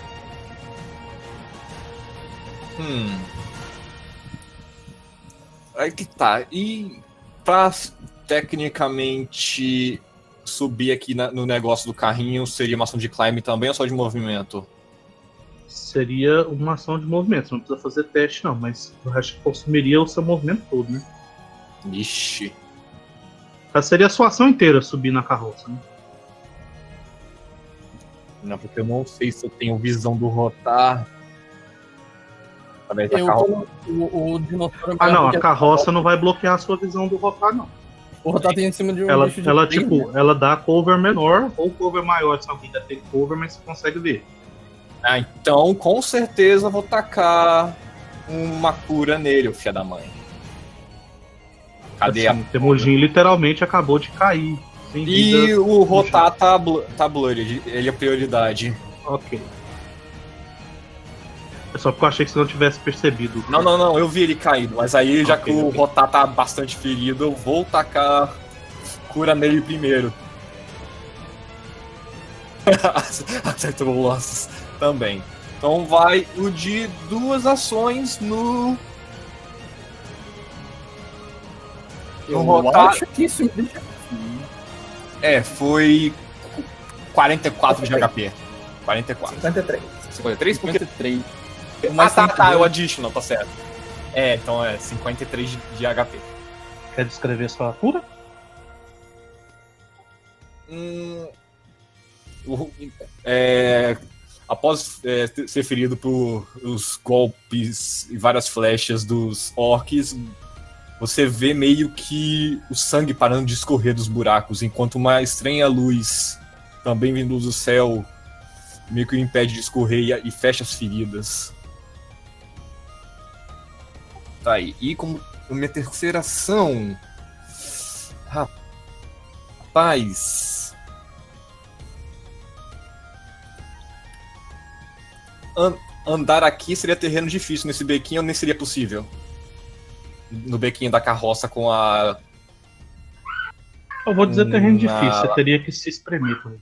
Hum. Aí que tá. E pra tecnicamente subir aqui na- no negócio do carrinho, seria uma ação de climb também ou só de movimento? Seria uma ação de movimento, você não precisa fazer teste não, mas eu acho que consumiria o seu movimento todo, né? Ixi. Essa seria a sua ação inteira subir na carroça, né? Não, porque eu não sei se eu tenho visão do rotar. Através da Eu carroça. o, o dinossauro é Ah não, a carroça não vai bloquear a sua visão do rotar, não. O Rotar tem em cima de um Ela, de ela três, tipo, né? ela dá cover menor ou cover maior, se alguém ainda tem cover, mas você consegue ver. Ah, então com certeza eu vou tacar uma cura nele, o filho da mãe. Cadê assim, a. O Temujin literalmente acabou de cair. Sem E vida. o rotar tá, bl tá blurred, ele é prioridade. Ok. É só porque eu achei que você não tivesse percebido. Não, não, não, eu vi ele caído, mas aí já Ok, que o rotar tá bastante ferido, eu vou tacar cura nele primeiro. [LAUGHS] Acertou o Losses também. Então vai o de duas ações no. Eu rotar. acho que isso deixa. É, foi 44 de HP. 44. 53. 53? Porque 53. Ah, tá, tá, é o eu additional, tá certo. É, então é 53 de, de HP. Quer descrever sua cura? Hum, o- é, após é, ser ferido por os golpes e várias flechas dos orcs, você vê meio que o sangue parando de escorrer dos buracos, enquanto uma estranha luz, também vindo do céu, meio que o impede de escorrer e, e fecha as feridas. Tá aí. E como minha terceira ação. Rapaz. An- andar aqui seria terreno difícil nesse bequinho nem seria possível? No bequinho da carroça com a. Eu vou dizer terreno Hum, difícil, você teria que se espremer por aí.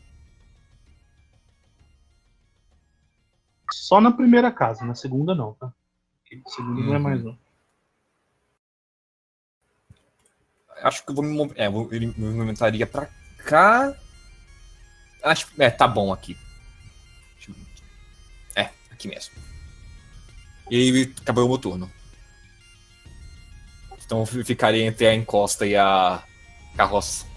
Só na primeira casa, na segunda não, tá? Na segunda não é Uhum. mais um. Acho que eu vou me. É, vou- ele me movimentaria pra cá. Acho. É, tá bom aqui. Aqui mesmo. E acabou o meu turno. Então eu ficaria entre a encosta e a carroça.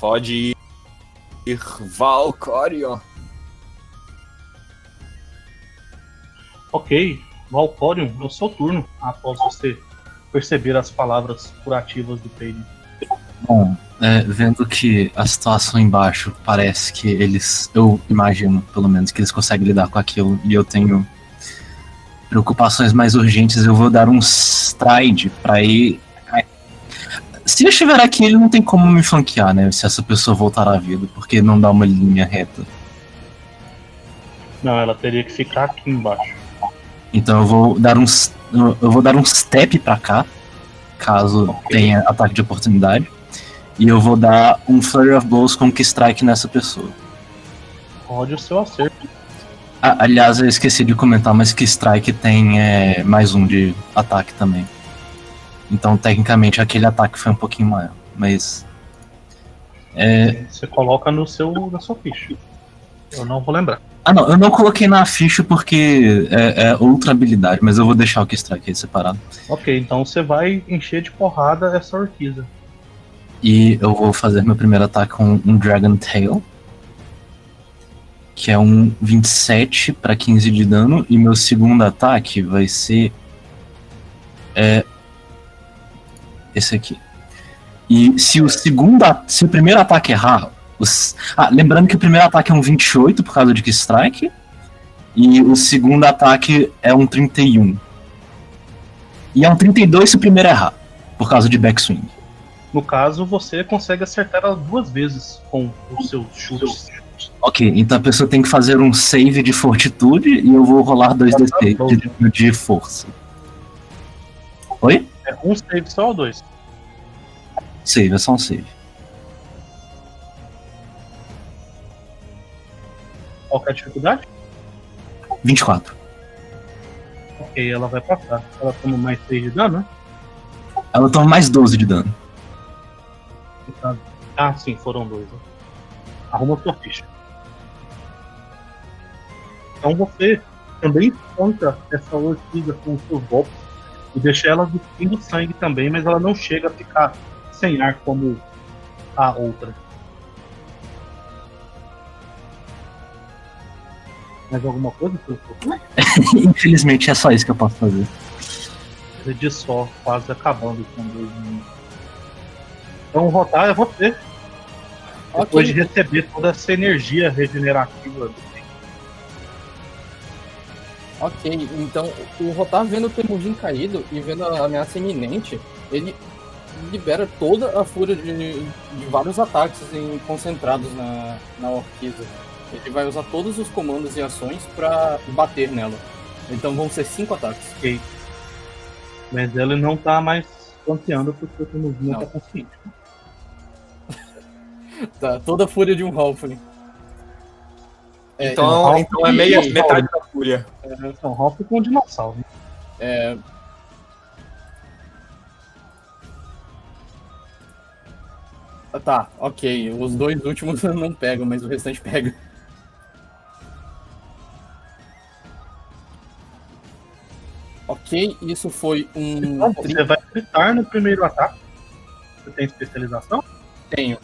Pode ir Valcorion. Ok, É o seu turno após você perceber as palavras curativas do Peide. Bom, é, vendo que a situação embaixo parece que eles, eu imagino pelo menos que eles conseguem lidar com aquilo e eu tenho preocupações mais urgentes, eu vou dar um stride pra ir. Se eu estiver aqui, ele não tem como me flanquear, né? Se essa pessoa voltar à vida, porque não dá uma linha reta. Não, ela teria que ficar aqui embaixo. Então eu vou dar um, eu vou dar um step pra cá, caso tenha ataque de oportunidade. E eu vou dar um Flurry of Blows com que strike nessa pessoa. Pode o seu acerto. Ah, aliás, eu esqueci de comentar, mas que strike tem é, mais um de ataque também. Então, tecnicamente, aquele ataque foi um pouquinho maior. Mas. É... Você coloca no seu, na sua ficha. Eu não vou lembrar. Ah, não, eu não coloquei na ficha porque é, é outra habilidade, mas eu vou deixar o que strike aí separado. Ok, então você vai encher de porrada essa orquiza. E eu vou fazer meu primeiro ataque com um Dragon Tail. Que é um 27 para 15 de dano. E meu segundo ataque vai ser. É. Esse aqui. E se o segundo. a- Se o primeiro ataque errar. Os, ah, lembrando que o primeiro ataque é um 28 por causa de que strike. E o segundo ataque é um 31. E é um 32 se o primeiro errar. Por causa de backswing. No caso, você consegue acertar ela duas vezes com os seus chutes. Ok, então a pessoa tem que fazer um save de fortitude e eu vou rolar 2d6 de, dano de força. Oi? É um save só ou dois? Save, é só um save. Qual que é a dificuldade? 24. Ok, ela vai passar. Ela toma mais 6 de dano, né? Ela toma mais 12 de dano. Ah, sim, foram dois. né? Arruma sua ficha. Então você também espanca essa orquídea com os seus golpes e deixa ela cuspindo sangue também, mas ela não chega a ficar sem ar como a outra. Mais alguma coisa? professor? [LAUGHS] Infelizmente é só isso que eu posso fazer. Ele de só, quase acabando com dois minutos. Então, Rotar é você. Depois de receber toda essa energia regenerativa do tempo. Ok, então o Rotar vendo o Temujin caído e vendo a ameaça iminente, ele libera toda a fúria de, de vários ataques em- concentrados na, na Orquiza. Ele vai usar todos os comandos e ações pra bater nela. Então vão ser cinco ataques. Ok. Mas ele não tá mais campeando porque o Temujin não Não. tá consciente. [LAUGHS] Tá, toda a fúria de um Halfling. É, Então, então é meia, e- metade da fúria. Então, Ralph com um dinossauro. né? É... Ah, Tá, ok. Os dois últimos [LAUGHS] não pegam, mas o restante pega. Ok, isso foi um. Então, você vai gritar no primeiro ataque. Você tem especialização? Tenho.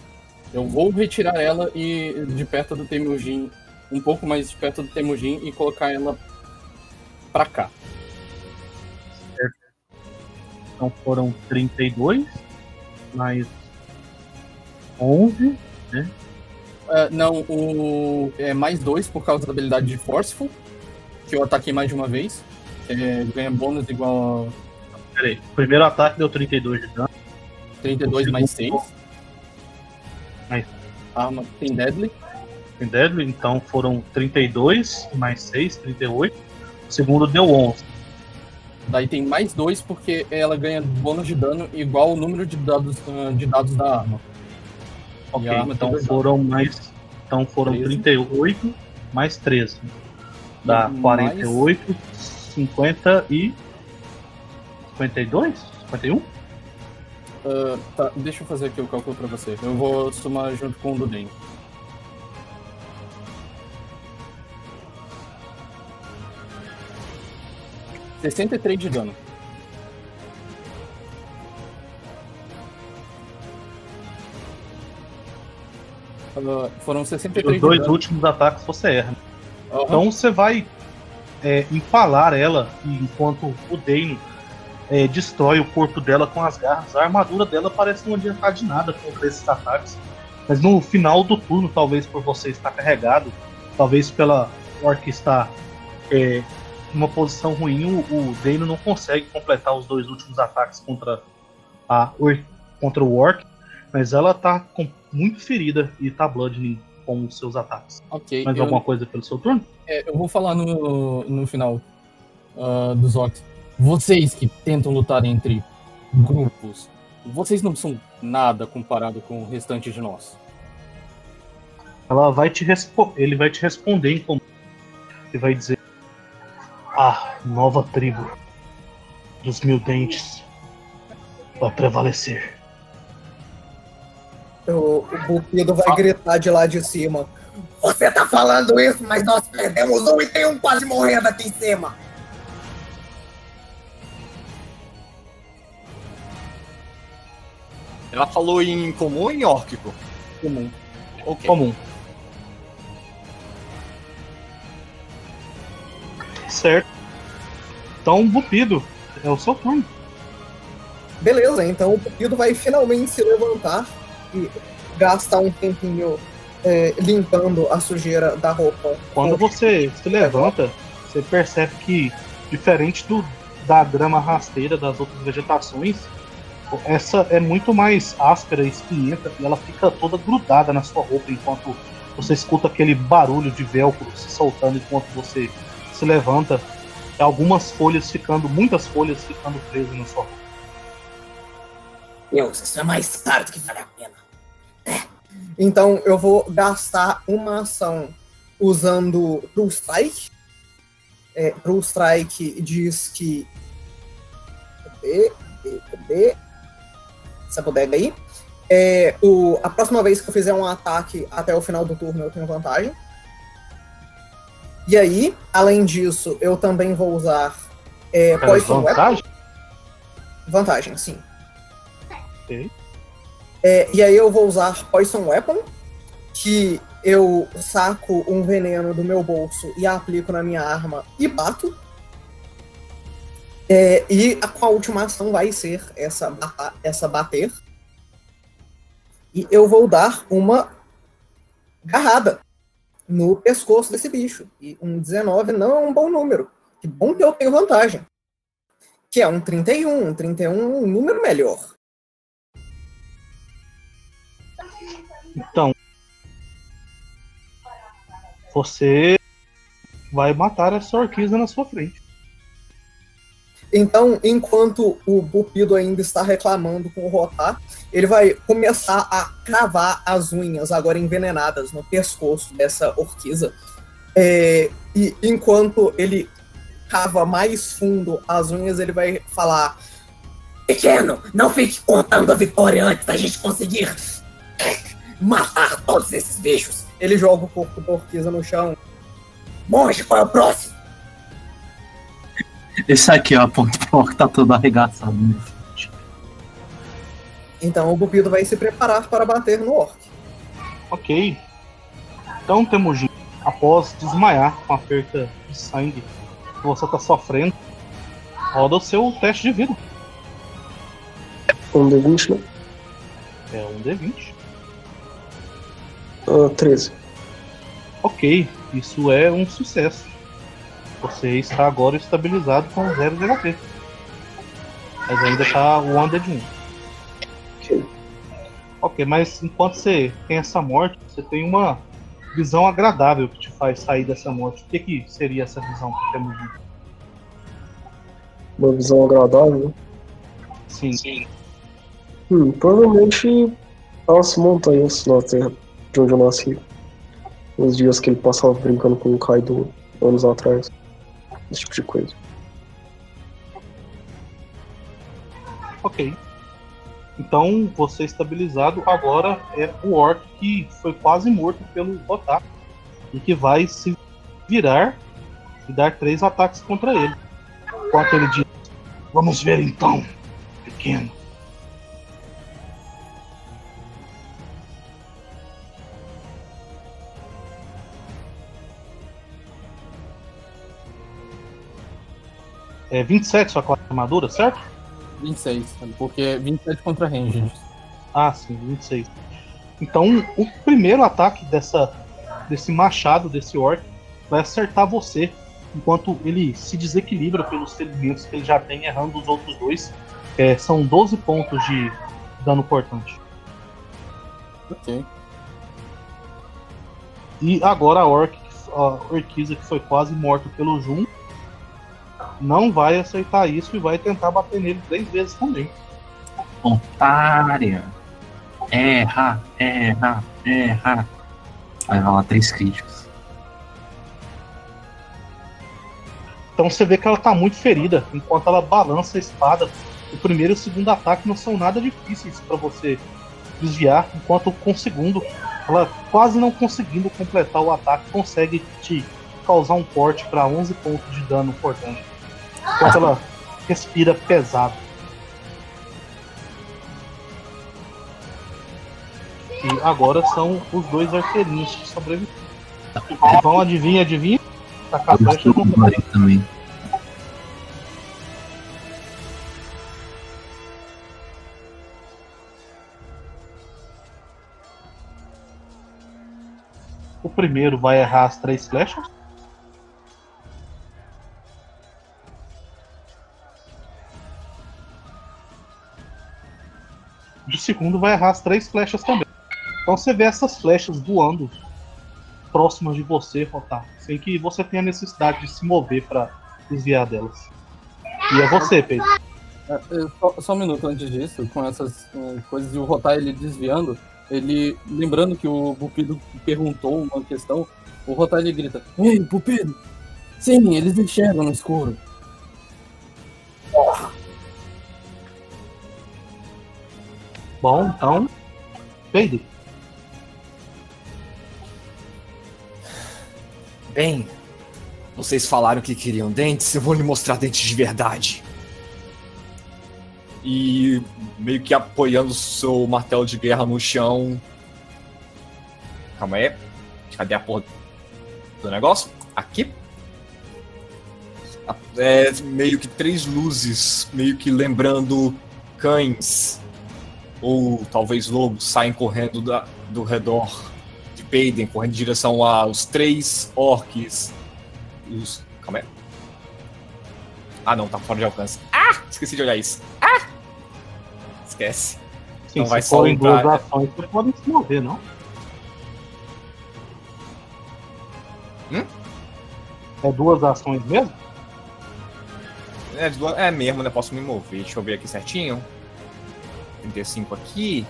Eu vou retirar ela e de perto do Temujin, um pouco mais de perto do Temujin e colocar ela pra cá. Então foram 32, mais 11. Ah, não, o é mais dois por causa da habilidade de Forceful, que eu ataquei mais de uma vez. É, ganha bônus igual Peraí, o primeiro ataque deu 32 de dano. a 32 mais 6. Mais. Arma tem Deadly. Tem Deadly, então foram 32 mais 6, 38. O segundo deu 11. Daí tem mais dois porque ela ganha bônus de dano igual o número de dados, ah, de dados da arma. Ok, a então foram mais. Então foram 13. 38 mais 13. Dá Mais- 48, 50 e. 52? 51? Uh, tá, deixa eu fazer aqui o cálculo pra você. Eu vou somar junto com o do Den. Sessenta de dano. Uh, foram 63 Os dois últimos ataques você erra. Uhum. Então você vai é, empalar ela enquanto o Dane é, destrói o corpo dela com as garras. A armadura dela parece não adiantar de nada contra esses ataques. Mas no final do turno, talvez por você estar carregado, talvez pela Orc estar é, em uma posição ruim, o, o não consegue completar os dois últimos ataques contra, a, contra o Orc. Mas ela tá com, muito ferida e tá bludgeoning com os seus ataques. Ok. Mais eu- alguma coisa pelo seu turno? É, eu vou falar no, no final ah, dos orcs. Vocês que tentam lutar entre grupos, vocês não são nada comparado com o restante de nós. Ela vai te ele vai te responder em comum. Ele vai dizer: A nova tribo dos mil dentes vai prevalecer. O, o Bupido vai gritar de lá de cima. Você tá falando isso, mas nós perdemos um e tem um quase morrendo aqui em cima. Ela falou em comum ou em órquico? Comum. Ok. Comum. Certo. Então, Bupido, é o seu turno. Beleza, então o Bupido vai finalmente se levantar e gastar um tempinho é, limpando a sujeira da roupa. Quando você se levanta, você percebe que, diferente do, da grama rasteira das outras vegetações, essa é muito mais áspera e espinhenta e ela fica toda grudada na sua roupa enquanto você escuta aquele barulho de velcro se soltando enquanto você se levanta. Algumas folhas ficando, muitas folhas ficando presas na sua roupa. Deus, isso é mais caro do que vale a pena. Então eu vou gastar uma ação usando True Strike. É, True Strike diz que. Cadê? Cadê? Cadê? Essa bodega aí. É, o, a próxima vez que eu fizer um ataque até o final do turno eu tenho vantagem. E aí, além disso, eu também vou usar é, Poison Weapon. vantagem? Vantagem, sim. Ok. É, e aí eu vou usar Poison Weapon, que eu saco um veneno do meu bolso e aplico na minha arma e bato. É, e a, a última ação vai ser essa, essa bater. E eu vou dar uma garrada no pescoço desse bicho. E um 19 não é um bom número. Que bom que eu tenho vantagem. Que é um 31. Um 31 é um número melhor. Então, você vai matar essa orquiza na sua frente. Então, enquanto o Bupido ainda está reclamando com o Rotar, ele vai começar a cravar as unhas, agora envenenadas, no pescoço dessa orquiza. É, e enquanto ele cava mais fundo as unhas, ele vai falar: Pequeno, não fique contando a vitória antes da gente conseguir matar todos esses bichos. Ele joga o corpo da orquiza no chão. Monge, qual é o próximo? Esse aqui, ó, aponta pro que tá todo arregaçado. né? Então o Bupido vai se preparar para bater no orc. Ok. Então, Temujin, após desmaiar com a perca de sangue que você tá sofrendo, roda o seu teste de vida. Um D20, né? É um D20. Ah, 13. Ok, isso é um sucesso. Você está agora estabilizado com 0 de HP. Mas ainda tá o under de 1. Ok. Ok, mas enquanto você tem essa morte, você tem uma visão agradável que te faz sair dessa morte. O que, que seria essa visão que temos Uma visão agradável. Sim. Hum, provavelmente as montanhas na terra de onde eu nasci. Os dias que ele passava brincando com o Kaido anos atrás. Esse tipo de coisa. Ok. Então, você estabilizado agora é o Orc que foi quase morto pelo Rotar. E que vai se virar e dar três ataques contra ele. Enquanto ele diz: Vamos ver então, pequeno. É 27 sua classe de armadura, certo? 26, porque é 27 contra range. Ah, sim, 26. Então, o primeiro ataque dessa, desse machado, desse orc, vai acertar você, enquanto ele se desequilibra pelos ferimentos que ele já tem, errando os outros dois. É, são 12 pontos de dano cortante. Ok. E agora a orc, a orquiza que foi quase morta pelo Jun, não vai aceitar isso e vai tentar bater nele três vezes também. Otária. Erra, erra, erra. Vai rolar três críticos. Então você vê que ela tá muito ferida, enquanto ela balança a espada. O primeiro e o segundo ataque não são nada difíceis para você desviar, enquanto com o segundo, ela quase não conseguindo completar o ataque, consegue te causar um corte para 11 pontos de dano importante. Enquanto ela respira pesado. E agora são os dois arqueirinhos que sobreviveram. Vão, adivinha, adivinha? Tacar Eu flecha estou com no 40 também. O primeiro vai errar as três flechas. E o segundo vai errar as três flechas também. Então você vê essas flechas voando próximas de você, Rotar, sem que você tenha necessidade de se mover para desviar delas. E é você, Pedro. É, é, Só, só um minuto antes disso, com essas é, coisas e o Rotar ele desviando, ele. Lembrando que o Pupido perguntou uma questão, o Rotar ele grita: Ei, Pupido! Sim, eles enxergam no escuro. Bom, então. Pedro. Bem, vocês falaram que queriam dentes, eu vou lhe mostrar dentes de verdade. E meio que apoiando o seu martelo de guerra no chão. Calma aí. Cadê a porra do negócio? Aqui. É meio que três luzes, meio que lembrando cães ou talvez lobos saem correndo da- do redor de Peiden, correndo em direção aos três orcs. Os... Calma aí. Ah, não, tá fora de alcance. Ah! Esqueci de olhar isso. Ah! Esquece. Sim, Não vai só forem duas entrar- ações, você pode se mover, não? Hum? É duas ações mesmo? É, é mesmo, né? Posso me mover. Deixa eu ver aqui certinho. 35 aqui.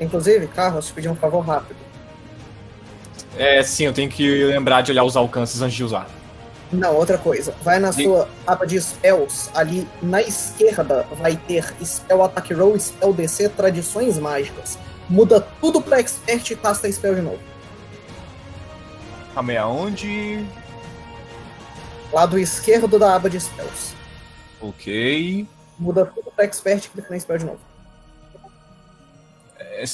Inclusive, Carlos, pedi um favor rápido. É, sim, eu tenho que lembrar de olhar os alcances antes de usar. Não, outra coisa. Vai na Sim. sua aba de spells, ali na esquerda vai ter Spell Attack Roll, Spell DC, Tradições Mágicas. Muda tudo pra Expert e casta Spell de novo. Calma aí, aonde? Lado esquerdo da aba de spells. Ok. Muda tudo pra Expert e clica na Spell de novo. É,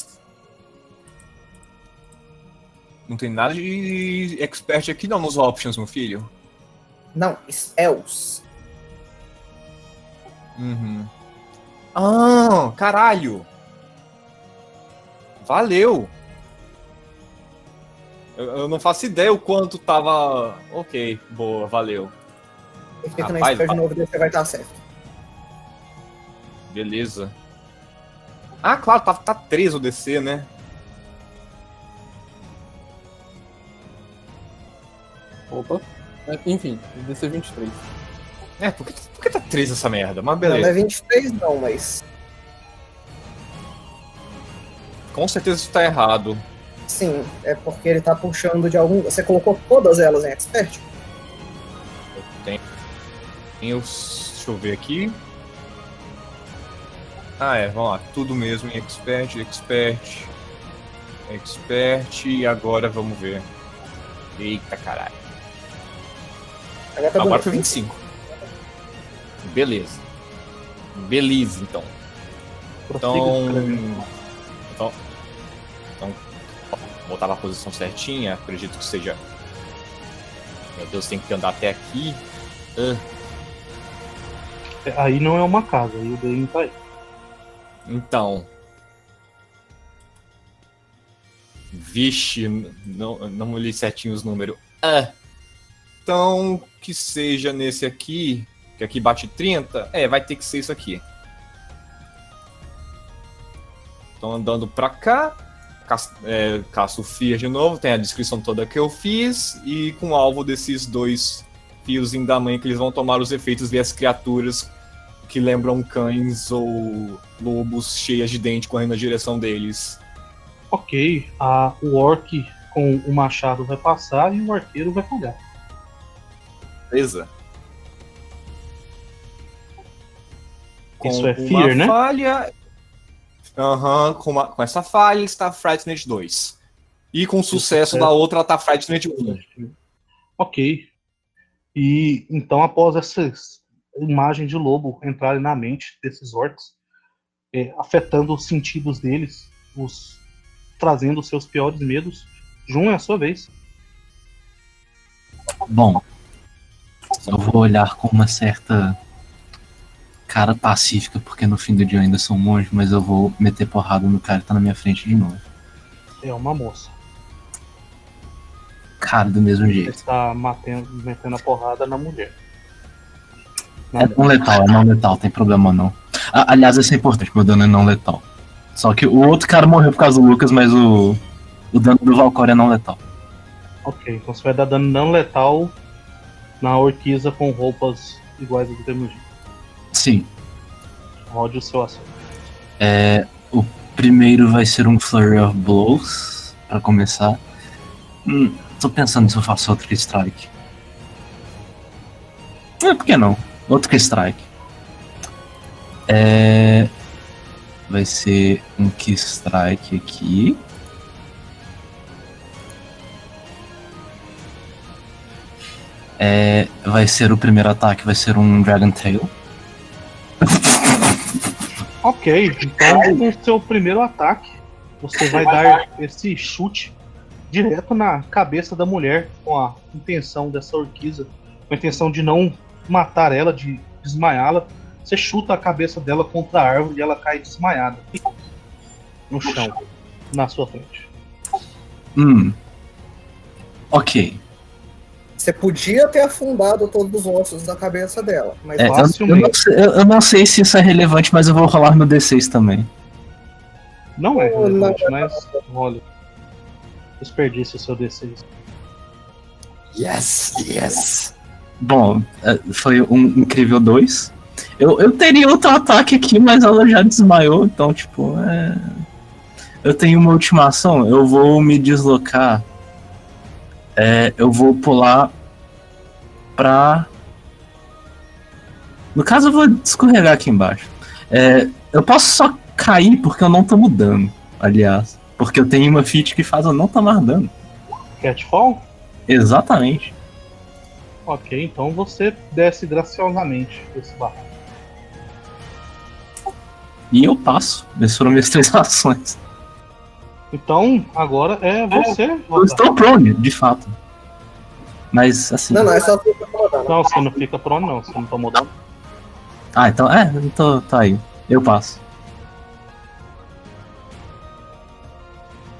Não tem nada de expert aqui não nos options, meu filho. Não, spells. Uhum. Ah, caralho! Valeu! Eu, eu não faço ideia o quanto tava. Ok, boa, valeu. Clica na Spell de novo e você vai estar certo. Beleza. Ah, claro, tá, tá 3 o DC, né? Opa. É, Enfim, DC 23. É, por que, por que tá 3 essa merda? Mas Não, não é beleza. 23 não, mas Com certeza isso tá errado. sim, é porque ele tá puxando de algum. Você colocou todas elas em Expert? Tem os. Deixa eu ver aqui. Ah, é, vamos lá. Tudo mesmo em Expert, Expert, Expert. E agora vamos ver. Eita caralho. Agora tá foi 25. Beleza. Beleza, então. Então. Então. Então. Voltar pra posição certinha. Acredito que seja. Meu Deus, tem que andar até aqui. Ah, Aí não é uma casa, aí o Dane tá aí. Então. Vixe, não, não li certinho os números. Ah. Então, que seja nesse aqui, que aqui bate 30. É, vai ter que ser isso aqui. Então, andando pra cá. Cas- É, caço o de novo, tem a descrição toda que eu fiz. E com o alvo desses dois fiozinhos da mãe que eles vão tomar os efeitos ver as criaturas que lembram cães ou lobos cheias de dente correndo na direção deles. Ok, a, o orc com o machado vai passar e o arqueiro vai falhar. Beleza? Isso é uma fear, né? falha. Aham, com, uma- com essa falha ele está Frightened 2. E com sucesso da outra ela tá Frightened 1. Ok. E então, após essas imagens de lobo entrarem na mente desses orcs, é, afetando os sentidos deles, os trazendo os seus piores medos, Jun é a sua vez. Bom, eu vou olhar com uma certa cara pacífica, porque no fim do dia eu ainda sou um monge, mas eu vou meter porrada no cara que tá na minha frente de novo. É uma moça. Cara, do mesmo Você jeito. está matendo, metendo a porrada na mulher. É não letal, é não letal, tem problema não. Ah, aliás, isso é importante, meu dano é não letal. Só que o outro cara morreu por causa do Lucas, mas o, o dano do Valkyrie é não letal. Ok, então você vai dar dano não letal na orquiza com roupas iguais a do Temujin. Sim. Rode o seu acerto. É, o primeiro vai ser um Flurry of Blows, pra começar. Hum, tô pensando se eu faço outro que strike. É, por que não? Outro que strike. É, vai ser um que strike aqui. É, vai ser o primeiro ataque, vai ser um Dragon Tail. Ok, então no seu primeiro ataque, você vai dar esse chute direto na cabeça da mulher com a intenção dessa orquiza, com a intenção de não matar ela, de desmaiá-la. Você chuta a cabeça dela contra a árvore e ela cai desmaiada no chão, na sua frente. Hum. Ok. Você podia ter afundado todos os ossos da cabeça dela, mas É, eu, eu não sei, eu- eu não sei se isso é relevante, mas eu vou rolar no D6 também. Não é relevante, não. mas olha, desperdício o seu D6. Yes, yes. Bom, é, foi um incrível 2. Eu, eu teria outro ataque aqui, mas ela já desmaiou, então, tipo, é... Eu tenho uma ultimação, eu vou me deslocar. É, eu vou pular pra. No caso, eu vou escorregar aqui embaixo. É, eu posso só cair porque eu não tô mudando, aliás. Porque eu tenho uma feat que faz eu não tomar dano. Catfall? Exatamente. Ok, então você desce graciosamente esse barranco. E eu passo. Essas foram minhas [LAUGHS] três ações. Então, agora é você. Eu Rotar. estou prone, de fato. Mas assim. Não, não, é só você tá rodando. Não, você não fica prone, não. Você não tomou dano. Ah, então. É, então tá aí. Eu passo.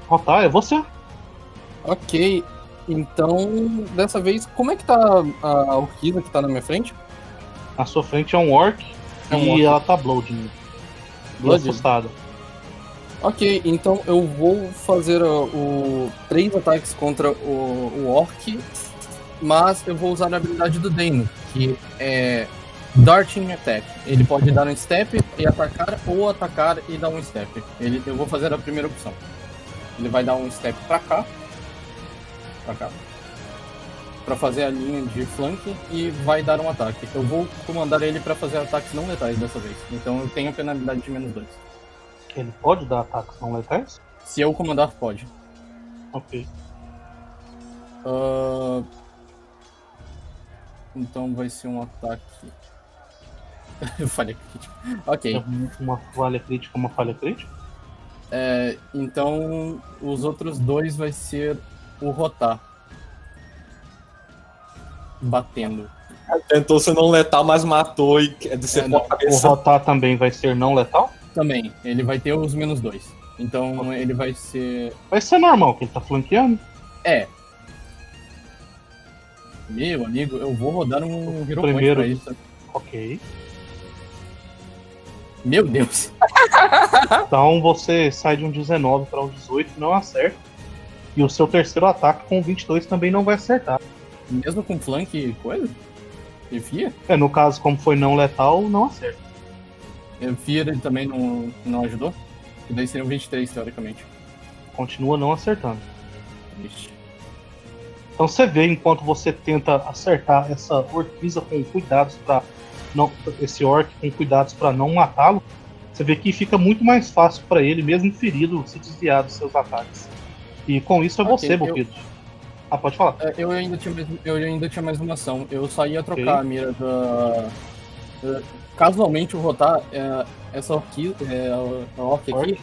Rotar, é você. Ok, então dessa vez, como é que tá a orquídea que tá na minha frente? Na sua frente é um orc É um e orc. ela tá blooding. Blooding? assustada. Ok, então eu vou fazer uh, o três ataques contra o, o Orc, mas eu vou usar a habilidade do Dano, que é Darting Attack. Ele pode dar um step e atacar, ou atacar e dar um step. Ele, eu vou fazer a primeira opção. Ele vai dar um step pra cá, pra cá, pra fazer a linha de flank e vai dar um ataque. Eu vou comandar ele pra fazer ataques não letais dessa vez. Então eu tenho a penalidade de menos dois. Ele pode dar ataques não letais? Se eu comandar, pode. Ok. Ah, Então vai ser um ataque. [LAUGHS] falha crítica. Ok. Uma falha crítica, uma falha crítica? É, então os outros dois vai ser o Rotar. Batendo. Tentou ser não letal, mas matou e decepou a O cabeça. rotar também vai ser não letal? Também. Ele vai ter os menos dois. Então ele vai ser. Vai ser normal, que ele tá flanqueando. É. Meu amigo, eu vou rodar um Hero Point Primeiro. pra isso. Ok. Meu Deus. Então você sai de um 19 para um 18, não acerta. E o seu terceiro ataque com 22 também não vai acertar. Mesmo com flank e coisa? E Fia? É, no caso, como foi não letal, não acerta. E Fia ele também não, não ajudou? Que daí seriam 23, teoricamente. Continua não acertando. Ixi. Então você vê enquanto você tenta acertar essa orquiza com cuidados para não esse orc com cuidados para não matá-lo, você vê que fica muito mais fácil para ele mesmo ferido se desviar dos seus ataques. E com isso é Ok, você, eu- Bopido. Ah, pode falar. É, Eu ainda, tinha mais, eu ainda tinha mais uma ação. Eu só ia trocar Ok. a mira da. Casualmente o Rotar, é, essa orqui, é, a orc aqui,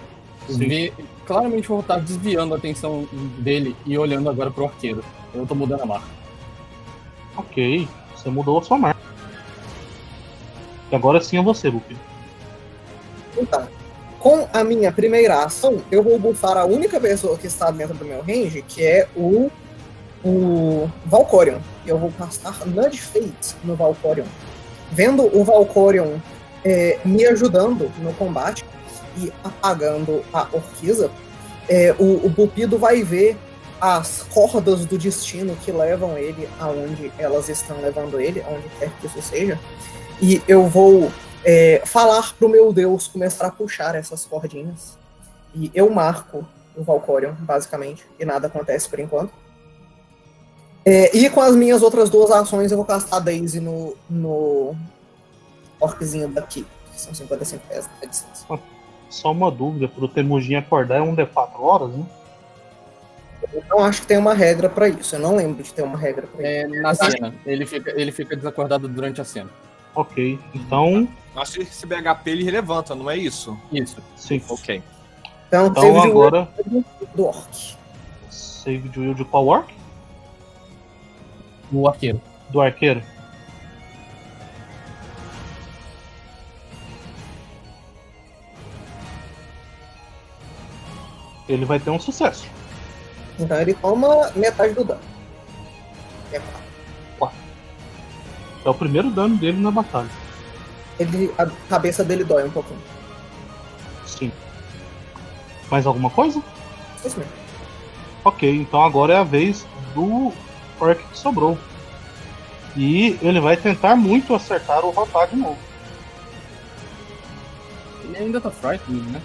vê claramente o Rotar desviando a atenção dele e olhando agora pro arqueiro. Eu tô mudando a marca. Ok, você mudou a sua marca. E agora sim é você, Bopido. Então, com a minha primeira ação, eu vou bufar a única pessoa que está dentro do meu range, que é o, o Valcorion. Eu vou castar Nudge Fate no Valcorion. Vendo o Valcorion é, me ajudando no combate e apagando a Orquiza, é, o, o Bupido vai ver as cordas do destino que levam ele aonde elas estão levando ele, aonde quer que isso seja. E eu vou é, falar pro meu Deus começar a puxar essas cordinhas. E eu marco o Valcorion, basicamente, e nada acontece por enquanto. É, e com as minhas outras duas ações eu vou castar a Daisy no, no orczinho daqui, que são 55 pés de distância. Só uma dúvida, pro Temujin acordar é um D4 horas, né? Eu não acho que tem uma regra pra isso, eu não lembro de ter uma regra pra É, na cena. Ele fica, ele fica desacordado durante a cena. Ok, então, Acho que esse BHP ele levanta, não é isso? Isso. sim. Ok. Então, Então save de agora, will do orc. save de will de qual orc? O arqueiro. Do arqueiro. Ele vai ter um sucesso. Então ele toma metade do dano. É quatro. É o primeiro dano dele na batalha. Ele, a cabeça dele dói um pouquinho. Sim. Mais alguma coisa? Isso mesmo. Ok, então agora é a vez do orc que sobrou. E ele vai tentar muito acertar o Rotar de novo. Ele ainda tá frightened, né?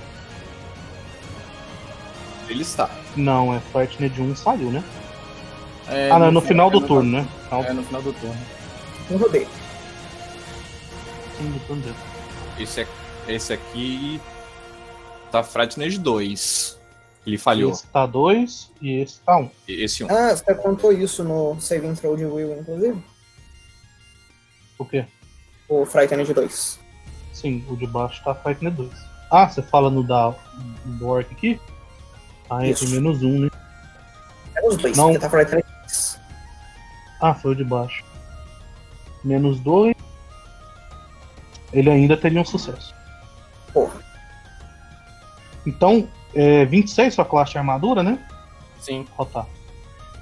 Ele está. Não, é Frightned de 1 saiu, né? É, ah, não, no final do é, turno, né? Final É, no final do turno. Um rodeio. Turno dele. Esse, é- esse aqui tá Frightened 2. Ele falhou. Esse tá 2 e esse tá 1. Um. Esse um. Ah, você contou isso no Saving Throw de Will, inclusive? O quê? O Frightened 2. Sim, o de baixo tá Frightned 2. Ah, você fala no da, do orc aqui? Ah, é Isso. tem menos 1, um, né? É os dois, Não. porque tá Frightened 2. Ah, foi o de baixo. Menos 2. Ele ainda teria um sucesso. Porra. Então, é 26 sua classe de armadura, né? Sim. Rotar.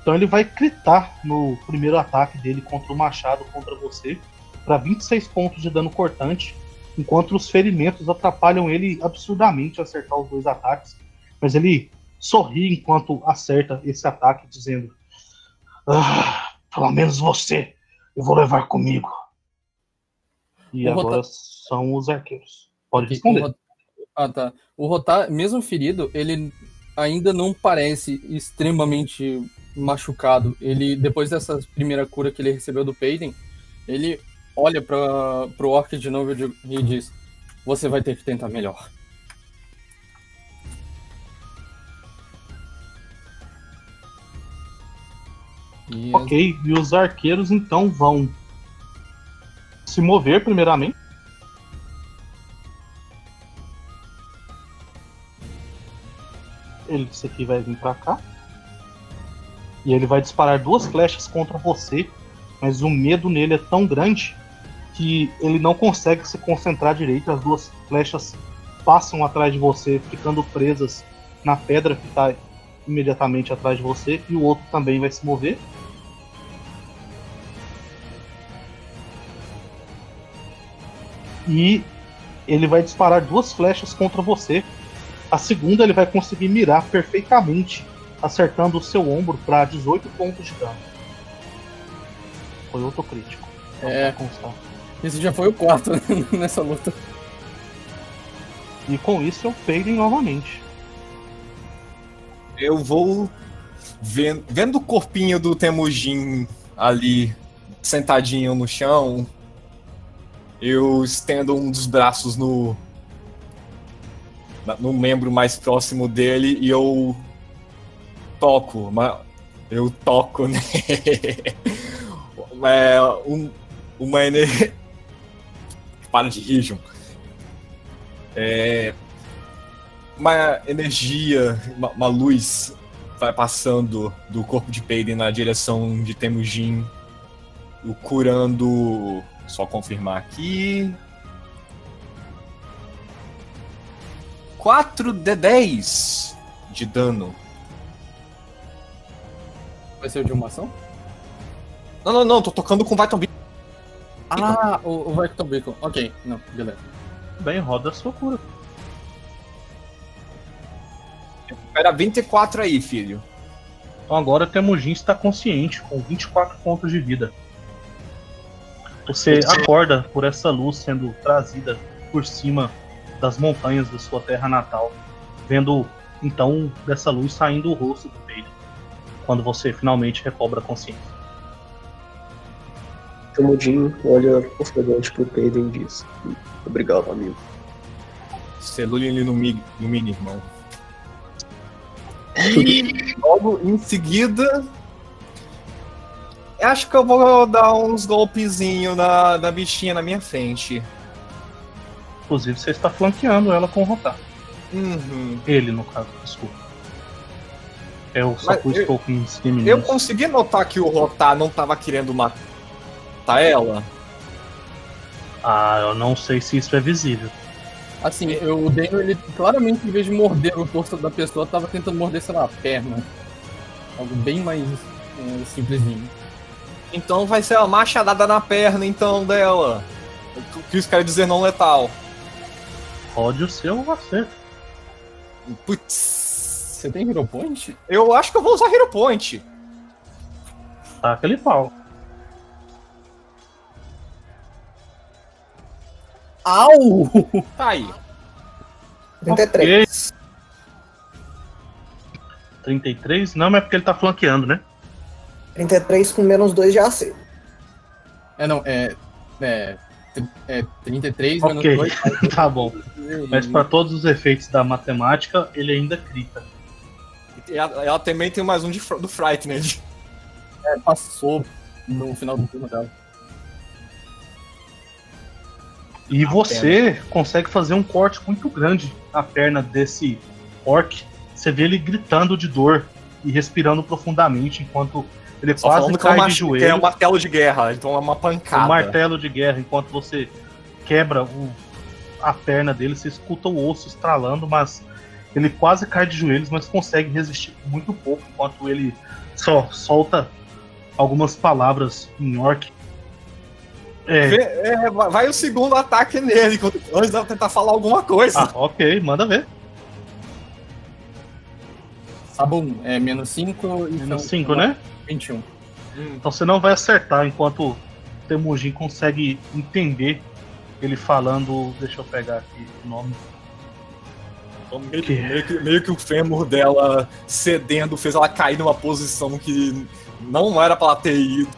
Então ele vai critar no primeiro ataque dele contra o machado contra você para 26 pontos de dano cortante, enquanto os ferimentos atrapalham ele absurdamente a acertar os dois ataques. Mas ele sorri enquanto acerta esse ataque, dizendo: ah, pelo menos você eu vou levar comigo. E O agora Rotar- são os arqueiros. Pode O responder. Rot- Ah, tá. O Rotar, mesmo ferido, ele ainda não parece extremamente machucado. Ele, depois dessa primeira cura que ele recebeu do Peyton, ele olha para pro Orc de novo e diz- Você vai ter que tentar melhor. E Ok, e os arqueiros então vão se mover primeiramente. Ele, esse aqui vai vir pra cá. E ele vai disparar duas flechas contra você, mas o medo nele é tão grande que ele não consegue se concentrar direito. As duas flechas passam atrás de você, ficando presas na pedra que está imediatamente atrás de você, e o outro também vai se mover. E ele vai disparar duas flechas contra você. A segunda ele vai conseguir mirar perfeitamente, acertando o seu ombro para 18 pontos de dano. Foi outro crítico. É. Pra constar. Esse já foi o quarto [LAUGHS] nessa luta. E com isso eu Peiden novamente. Eu vou vendo, vendo o corpinho do Temujin ali sentadinho no chão. Eu estendo um dos braços no no membro mais próximo dele e eu toco, eu toco, [LAUGHS] né? É, um, uma energia. Para de rir, Jun. É, uma energia, uma, uma luz vai passando do corpo de Peiden na direção de Temujin, o curando. Só confirmar aqui. 4 de 10 de dano. Vai ser o de uma ação? Não, não, não, tô tocando com Viton Beacon. Ah, o, o Vector Beacon. Ok, não, beleza. Bem, roda a sua cura. Era 24 aí, filho. Então agora Temujin está consciente, com 24 pontos de vida. Você acorda por essa luz sendo trazida por cima das montanhas da sua terra natal, vendo então dessa luz saindo o rosto do peito, quando você finalmente recobra a consciência. Temudin olha ofegante pro Peiden e diz: Obrigado, amigo. Celule ele no, mig, no mini, irmão. E logo em seguida. Acho que eu vou dar uns golpezinhos na, na bichinha na minha frente. Inclusive você está flanqueando ela com o Rotar. Uhum. Ele, no caso, desculpa. Eu só Mas pus eu- de Eu consegui notar que o Rotar não tava querendo matar ela. Ah, eu não sei se isso é visível. Assim, eu, o Daniel, ele claramente, em vez de morder o torso da pessoa, tava tentando morder, sei lá, a perna. Algo bem mais é, simplesinho. Então vai ser uma machadada na perna, então, dela. O que isso quer dizer não letal? Pode o seu acerto. Putz. Você tem Hero Point? Eu acho que eu vou usar Hero Point. Tá aquele pau. Au! Tá aí. 33. 33? Não, mas é porque ele tá flanqueando, né? 33 com menos 2 de AC. É, não, é. É. É 33 Ok, menos 2. [LAUGHS] tá bom. Mas para todos os efeitos da matemática, ele ainda crita. E Ela, ela também tem mais um de, do Frightened. É, passou no final do turno dela. E você consegue fazer um corte muito grande na perna desse orc. Você vê ele gritando de dor e respirando profundamente enquanto ele Só quase é, cai uma, de é joelho. um martelo de guerra, então é uma pancada. um martelo de guerra, enquanto você quebra o- a perna dele, você escuta o osso estralando, mas ele quase cai de joelhos, mas consegue resistir muito pouco, enquanto ele só solta algumas palavras em orc. É, Vê- é, vai o segundo ataque nele, antes de tentar falar alguma coisa. ah, ok, manda ver. Sabum, é menos 5 e Menos são 5, né? 21. Então você não vai acertar enquanto o Temujin consegue entender ele falando. Deixa eu pegar aqui o nome. Então, meio, que, meio que- meio que o fêmur dela cedendo fez ela cair numa posição que não era pra ela ter ido.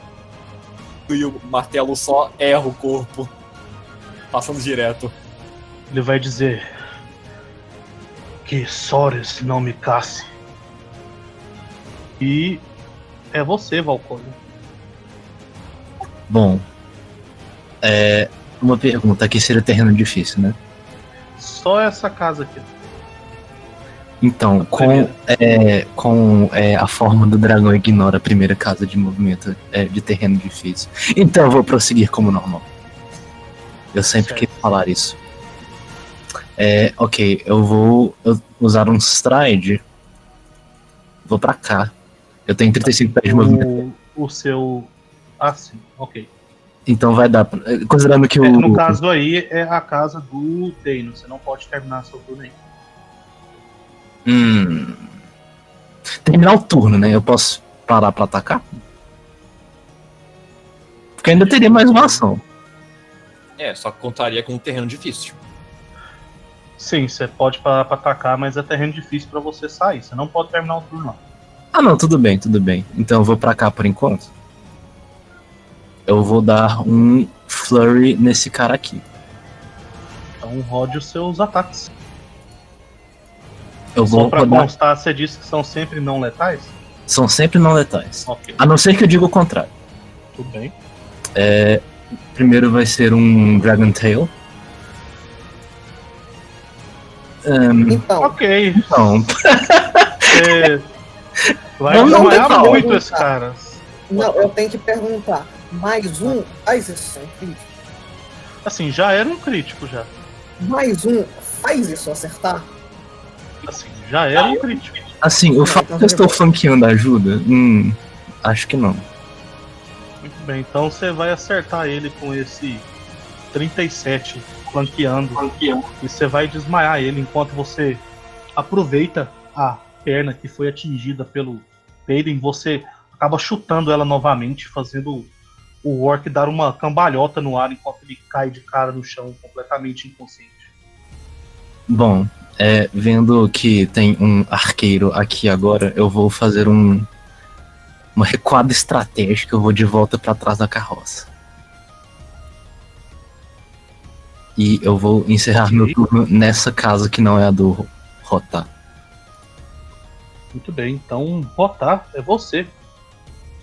E o martelo só erra o corpo. Passando direto. Ele vai dizer que Sores não me casse. E é você, Valkyrie. Bom, É, uma pergunta aqui seria terreno difícil, né? Só essa casa aqui. Então, com, primeira. é, com é, a forma do dragão ignora a primeira casa de movimento é, de terreno difícil. Então eu vou prosseguir como normal. Eu sempre Certo. quis falar isso. É, ok, eu vou eu- usar um stride. Vou pra cá. Eu tenho 35 pés de movimento. O, o seu. Ah, sim, ok. Então vai dar. pra- Considerando que o. É, no caso aí, é a casa do Deino. Você não pode terminar seu turno aí. Hum. Terminar o turno, né? Eu posso parar pra atacar? Porque ainda teria mais uma ação. É, só que contaria com um terreno difícil. Sim, você pode parar pra atacar, mas é terreno difícil pra você sair. Você não pode terminar o turno lá. Ah, não, tudo bem, tudo bem. Então eu vou pra cá por enquanto. Eu vou dar um flurry nesse cara aqui. Então rode os seus ataques. Eu Só vou pra rodar. constar, você disse que são sempre não letais? São sempre não letais. Ok, A não ser que eu diga o contrário. tudo bem. É, primeiro vai ser um Dragon Tail. Ahn, Então, Ok, então, você [LAUGHS] vai Vamos desmaiar muito esse cara. não, eu tenho que perguntar. Mais um faz isso sem crítico? Assim, já era um crítico já. Mais um faz isso acertar? Assim, já era um crítico. assim, o fato que eu estou flanqueando ajuda? Hum, acho que não. Muito bem, então você vai acertar ele com esse 37 flanqueando. E você vai desmaiar ele enquanto você aproveita a perna que foi atingida pelo Payden, você acaba chutando ela novamente, fazendo o Orc dar uma cambalhota no ar enquanto ele cai de cara no chão, completamente inconsciente. Bom, é, vendo que tem um arqueiro aqui agora, eu vou fazer um uma recuada estratégica, eu vou de volta pra trás da carroça. E eu vou encerrar Ok. meu turno nessa casa que não é a do Rotar. Muito bem, então Rotar é você.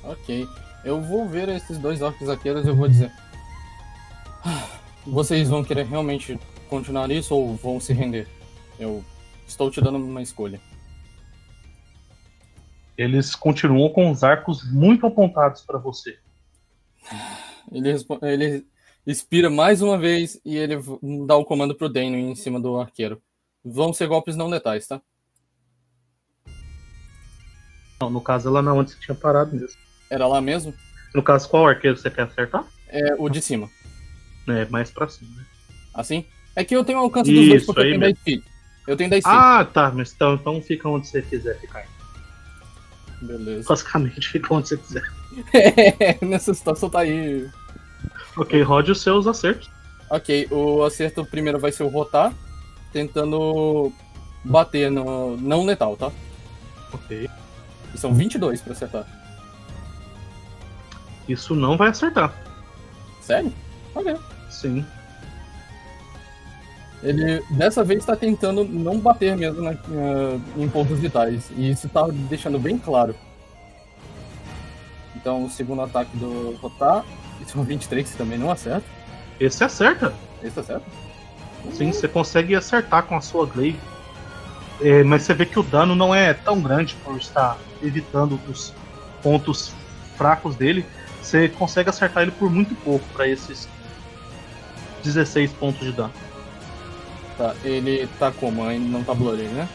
Ok. Eu vou ver esses dois orcs arqueiros e eu vou dizer. "Ah, Vocês vão querer realmente continuar isso ou vão se render? Eu estou te dando uma escolha. Eles continuam com os arcos muito apontados para você. Ele, ele expira mais uma vez e ele dá o comando pro Dano em cima do arqueiro. Vão ser golpes não letais, tá? Não, no caso, ela não, onde você tinha parado mesmo. Era lá mesmo? No caso, qual arqueiro você quer acertar? É o de cima. É, mais pra cima. Né? Assim? É que eu tenho alcance dos dois porque eu tenho 10 feet. Eu tenho 10 Ah, tá, mas então, então fica onde você quiser ficar. feet. Beleza. Basicamente, fica onde você quiser. [LAUGHS] Nessa situação tá aí. Ok, rode os seus acertos. Ok, o acerto primeiro vai ser o rotar, tentando bater no não letal, tá? Ok. E são 22 pra acertar. Isso não vai acertar. Sério? Ok. Sim. Ele dessa vez tá tentando não bater mesmo né, em pontos vitais. E isso tá deixando bem claro. Então o segundo ataque do rotar. Isso é um 23 que também não acerta. Esse acerta. Esse certo? Sim, você consegue acertar com a sua glaive. É, mas você vê que o dano não é tão grande por estar evitando os pontos fracos dele. Você consegue acertar ele por muito pouco para esses 16 pontos de dano. Tá, ele tá como? Ainda não tá bloody, né?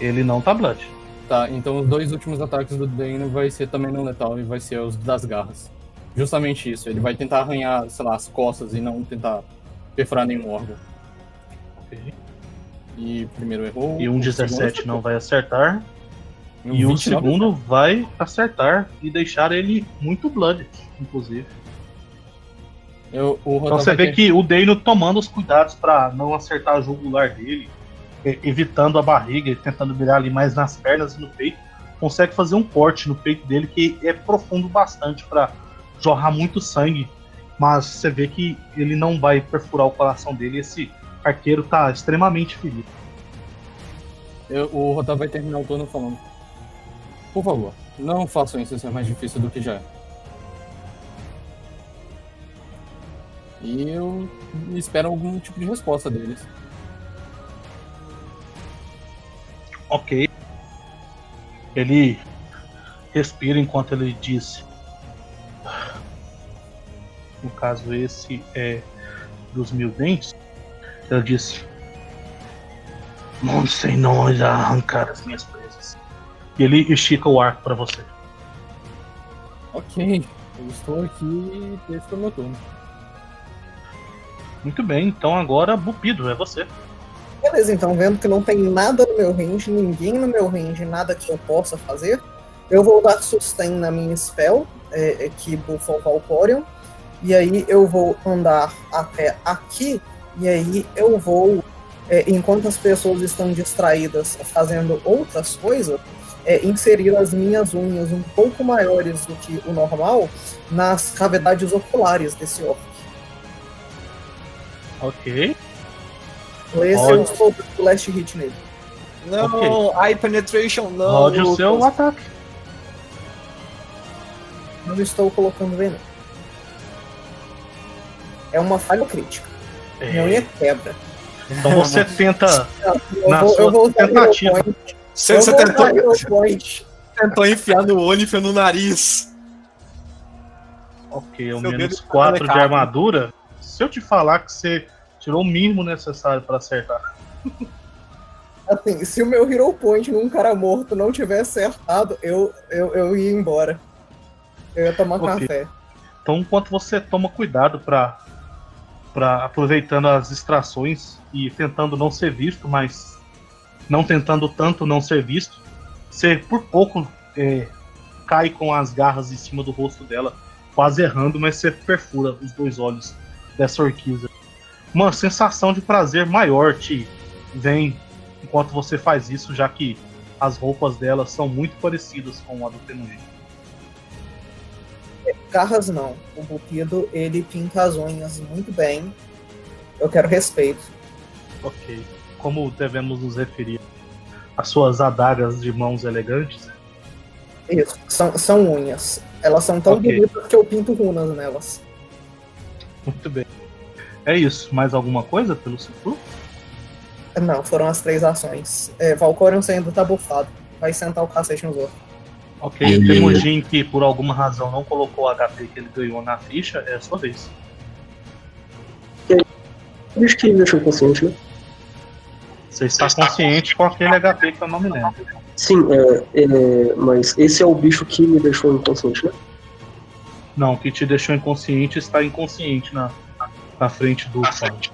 Ele não tá blood. Tá, então os dois últimos ataques do Dano vai ser também não letal e vai ser os das garras. Justamente isso, ele vai tentar arranhar, sei lá, as costas e não tentar perfurar nenhum órgão. Ok. E primeiro errou. E um o 17 segundo não vai acertar. E o 29 segundo vai acertar e deixar ele muito blood, inclusive. Eu, o Então você vê ter- que o Deino tomando os cuidados para não acertar a jugular dele, evitando a barriga e tentando mirar ali mais nas pernas e no peito, consegue fazer um corte no peito dele que é profundo bastante para jorrar muito sangue, mas você vê que ele não vai perfurar o coração dele. Esse arqueiro tá extremamente ferido. eu- o Rotan vai terminar o turno falando. Por favor, não façam isso ser mais difícil do que já é. E eu espero algum tipo de resposta deles. Ok. Ele respira enquanto ele diz. No caso, esse é dos mil dentes. Ele disse: Não sei nós arrancar as minhas presas. E ele estica o arco para você. Ok, eu estou aqui esse foi o meu turno. Muito bem, então agora Bupido, é você. Beleza, então, vendo que não tem nada no meu range, ninguém no meu range, nada que eu possa fazer, eu vou dar sustain na minha spell, é, é, que bufa o Valkorion, e aí eu vou andar até aqui, e aí eu vou, é, enquanto as pessoas estão distraídas fazendo outras coisas, é, inserir as minhas unhas um pouco maiores do que o normal nas cavidades oculares desse orc. Ok. Esse Olha. é o slow do last hit nele. Não, eye penetration, não. Rode o seu ataque. Não estou colocando veneno. É uma falha crítica. Minha unha quebra. Então você [LAUGHS] tenta. Eu Na vou, sua eu vou usar tentativa. Hero Point. Você, você tentou, tentou enfiar no olho e enfiou no nariz. Ok, o menos dedo 4 de tá marcado. armadura. Se eu te falar que você tirou o mínimo necessário pra acertar. Assim, se o meu Hero Point num cara morto não tivesse acertado, eu, eu, eu ia embora. Eu ia tomar Ok. café. Então, enquanto você toma cuidado pra, pra aproveitando as distrações e tentando não ser visto, mas não tentando tanto não ser visto, você por pouco é, cai com as garras em cima do rosto dela, quase errando, mas você perfura os dois olhos dessa orquiza. Uma sensação de prazer maior te vem enquanto você faz isso, já que as roupas dela são muito parecidas com a do Tenugin. Garras não. O Bupido, ele pinta as unhas muito bem. Eu quero respeito. Ok. Como devemos nos referir às suas adagas de mãos elegantes? Isso, são, são unhas. Elas são tão Ok. bonitas que eu pinto runas nelas. Muito bem. É isso. Mais alguma coisa pelo turno? Não, foram as três ações. É, Valcorion ainda tá bufado. Vai sentar o cacete nos outros. Ok. E- O Temujin, que por alguma razão não colocou o HP que ele ganhou na ficha, é a sua vez. Bicho que me deixou inconsciente, né? Você está consciente com aquele HP que eu não me lembro. Sim, é, é, mas esse é o bicho que me deixou inconsciente, né? Não, o que te deixou inconsciente está inconsciente na, na frente do Fang.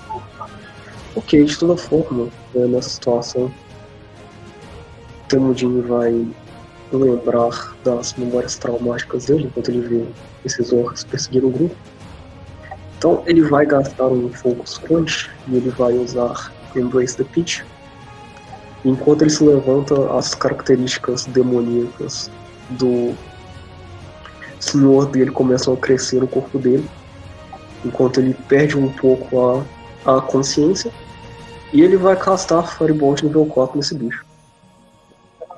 Ok, de toda forma, é, nessa situação, Temudin vai lembrar das memórias traumáticas dele enquanto ele vê esses orcs perseguindo o grupo. Então ele vai gastar um Focus Punch e ele vai usar Embrace the Pitch. Enquanto ele se levanta, as características demoníacas do senhor dele começam a crescer no corpo dele, enquanto ele perde um pouco a, a consciência. E ele vai castar Firebolt nível 4 nesse bicho.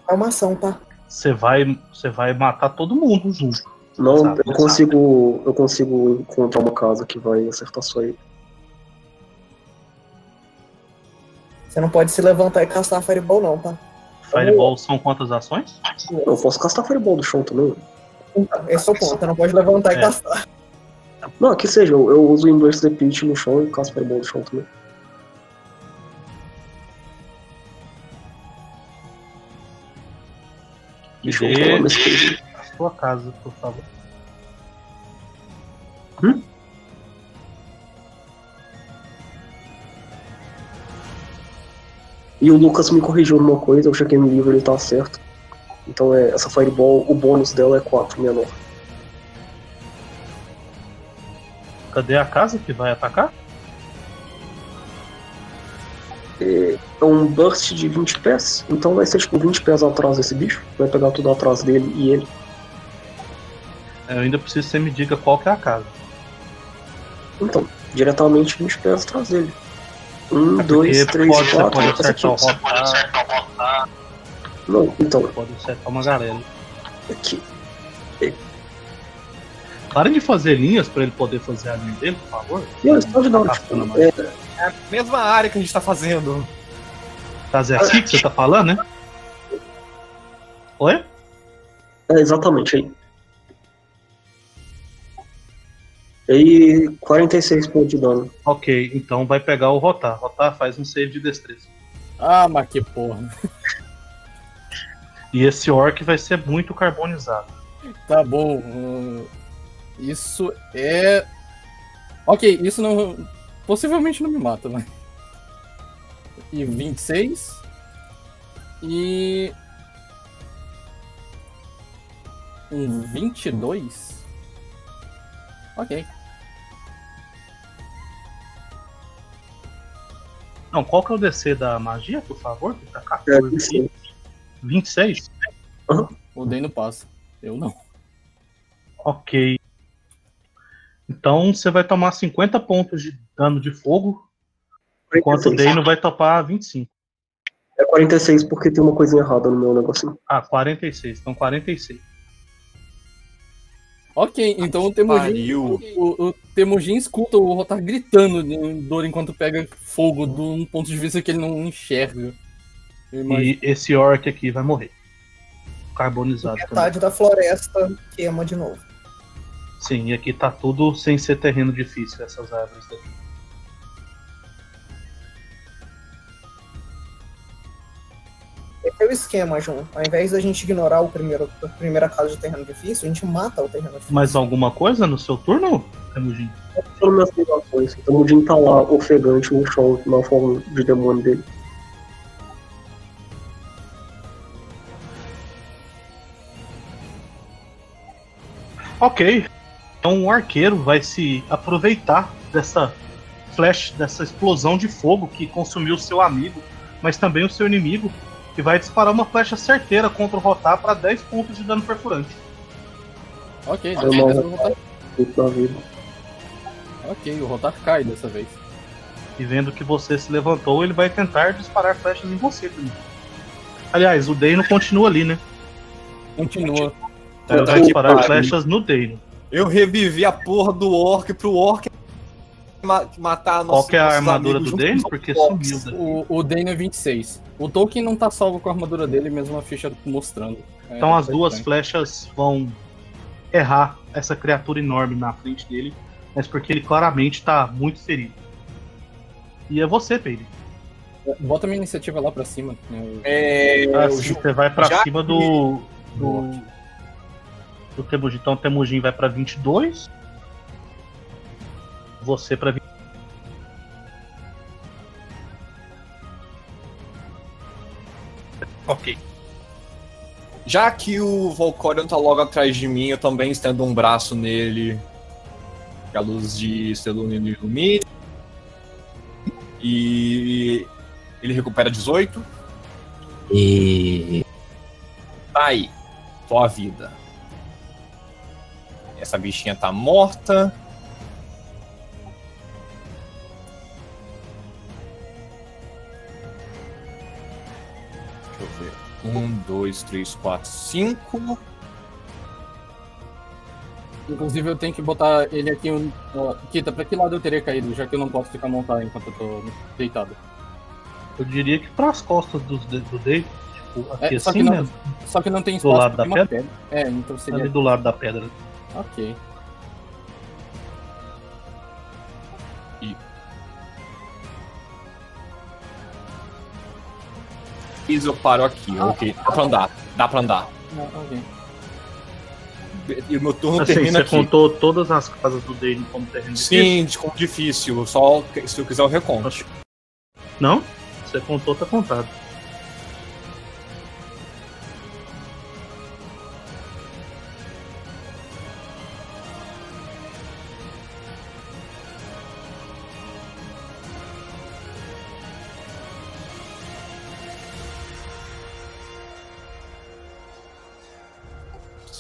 É uma ação, tá? Você vai, você vai matar todo mundo junto. Não, eu consigo. Eu consigo encontrar uma casa que vai acertar só ele. Você não pode se levantar e castar Fireball, não, tá? Fireball são quantas ações? Eu posso castar Fireball do chão também. Então, esse é o ponto. Você não pode levantar É. e castar. Não, que seja, eu, eu uso o Embrace the Pitch no chão e casto Fireball do chão também. Deixa eu falar nesse. A sua casa, por favor. Hum? E o Lucas me corrigiu numa coisa, eu chequei no livro ele tá certo. Então é, essa Fireball, o bônus dela é 4 menor. Cadê a casa que vai atacar? É, é um burst de 20 pés, então vai ser tipo 20 pés atrás desse bicho. Vai pegar tudo atrás dele e ele. É, Eu ainda preciso que você me diga qual que é a casa. Então, diretamente 20 pés atrás dele. Um, É dois, três, pode, você quatro, pode acertar o rotar, Não, então, pode acertar uma galera. aqui. Parem de fazer linhas pra ele poder fazer a linha dele, por favor. Eles pode dar um Afastando a tipo, é, É a mesma área que a gente tá fazendo. Fazer assim que você tá falando, né? Oi? é, exatamente aí. E aí, 46 pontos de dano. Ok, então vai pegar o Rotar. Rotar faz um save de destreza. Ah, mas que porra. E esse orc vai ser muito carbonizado. Tá bom. hum, Isso é. Ok, isso não. Possivelmente não me mata, né? E 26. E. Um 22? Ok. Não, qual que é o DC da magia, por favor? Que tá É, 14 aqui. 26? O Dano passa. Eu não. Ok. Então você vai tomar 50 pontos de dano de fogo, enquanto o 46. Dano vai topar 25. É 46 porque tem uma coisinha errada no meu negocinho. Ah, 46. Então 46. Ok, então o Temujin. O, o Temujin escuta o Rotar gritando de dor enquanto pega fogo de um ponto de vista que ele não enxerga. E esse orc aqui vai morrer. Carbonizado também. Metade da floresta queima de novo. Sim, e aqui tá tudo sem ser terreno difícil, essas árvores daqui. Esse é o esquema, João. Ao invés da gente ignorar o primeiro, a primeira casa de terreno difícil, a gente mata o terreno difícil. Mais alguma coisa no seu turno, Temujin? Pelo minhas ligações. Então o Jim tá lá ofegante no chão, na forma de demônio dele. Ok. Então o arqueiro vai se aproveitar dessa flash, dessa explosão de fogo que consumiu o seu amigo, mas também o seu inimigo, e vai disparar uma flecha certeira contra o Rotar para 10 pontos de dano perfurante. Ok, Eu dessa não- vez o Rotar. Tudo na vida. Ok, o Rotar cai dessa vez. E vendo que você se levantou, ele vai tentar disparar flechas em você também. Aliás, o Deino continua ali, né? Continua. Ele vai disparar flechas no Deino. Eu revivi a porra do orc pro orc ma- matar Qual que é a nossos armadura do os Porque sumiu daqui. O, o Dane é 26. O Tolkien não tá salvo com a armadura dele, mesmo a ficha mostrando. É, Então as duas estranho. flechas vão errar essa criatura enorme na frente dele, mas porque ele claramente tá muito ferido. E é você, Peire. Bota minha iniciativa lá pra cima. né? É, o sim, Ju- você vai pra já cima do. do. do Temujin. Então o Temujin vai pra 22. Você pra 20. Ok. Já que o Volcorion tá logo atrás de mim, eu também estendo um braço nele. Que a luz de Stelunino ilumine. E ele recupera 18. E. Tá aí. Tua vida. Essa bichinha tá morta. Um, dois, três, quatro, cinco. Inclusive eu tenho que botar ele aqui. ó, Kita, pra que lado eu teria caído? Já que eu não posso ficar montado enquanto eu tô deitado. Eu diria que pras costas do Dave. Tipo, aqui É, só, assim que não, mesmo. só que não tem Do espaço lado pra da uma pedra? É, então seria. Ali do lado da pedra. Ok. Fiz, eu paro aqui. Ok, dá pra andar. Dá pra andar. Ah, ok. E o meu turno Assim, termina você aqui. contou todas as casas do Dane como terreno difícil? Sim, de como difícil. Só se eu quiser eu reconto. Não? Você contou, tá contado.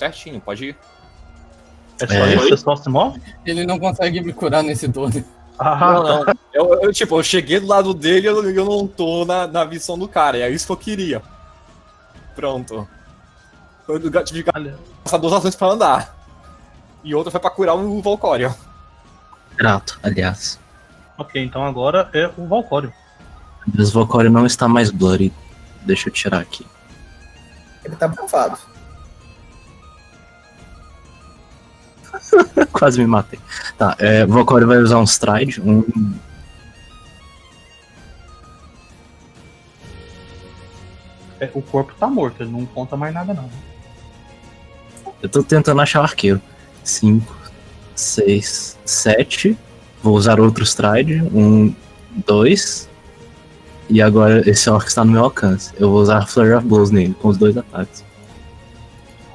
Certinho, pode ir. É só É. isso? Você só se move? Ele não consegue me curar nesse turno. Ah, Não, não. Eu, eu, tipo, eu cheguei do lado dele e eu, eu não tô na, na visão do cara. É isso que eu queria. Pronto. Eu tive que passar duas ações pra andar. E outra foi pra curar o Valcorion. Grato, aliás. Ok, então agora é o Valcório. Mas o Valkyrie não está mais bloody. Deixa eu tirar aqui. Ele tá bufado. [LAUGHS] Quase me matei. Tá, é, o Valkyrie vai usar um stride. Um... É, o corpo tá morto, ele não conta mais nada não. Eu tô tentando achar o arqueiro. 5, 6, 7. Vou usar outro stride. Um, dois. E agora esse orc está no meu alcance. Eu vou usar Flurry of Blows nele, com os dois ataques.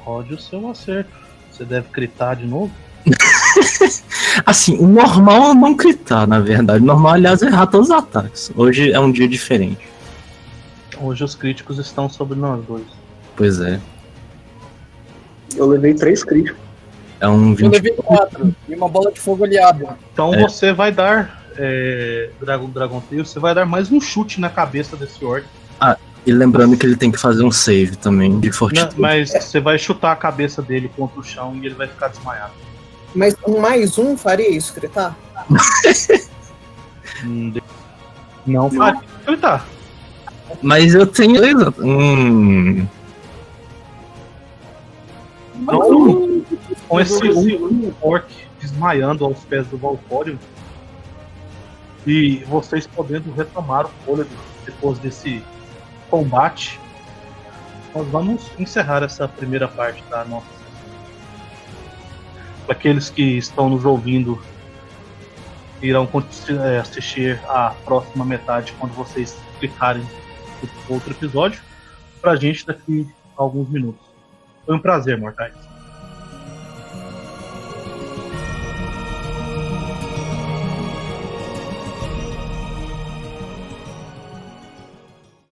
Rode o seu acerto. Você deve gritar de novo. [LAUGHS] Assim, o normal é não gritar, na verdade. O normal, aliás, é errar todos os ataques. Hoje é um dia diferente. Hoje os críticos estão sobre nós dois. Pois é. Eu levei três críticos. É um Eu 20. levei quatro e uma bola de fogo aliada. Então É. você vai dar. É, Dragon Dragon Tail, você vai dar mais um chute na cabeça desse orc. E lembrando que ele tem que fazer um save também de Não, fortitude. mas você vai chutar a cabeça dele contra o chão e ele vai ficar desmaiado. Mas um mais um faria isso, gritar? [LAUGHS] Hum, Não vai gritar. Mas eu tenho Hum. Então, com esse um orc desmaiando aos pés do Valcório e vocês podendo retomar o fôlego depois desse combate, nós vamos encerrar essa primeira parte da nossa aqueles que estão nos ouvindo, irão eh, assistir a próxima metade quando vocês clicarem no outro episódio. Pra gente daqui a alguns minutos. Foi um prazer, mortais.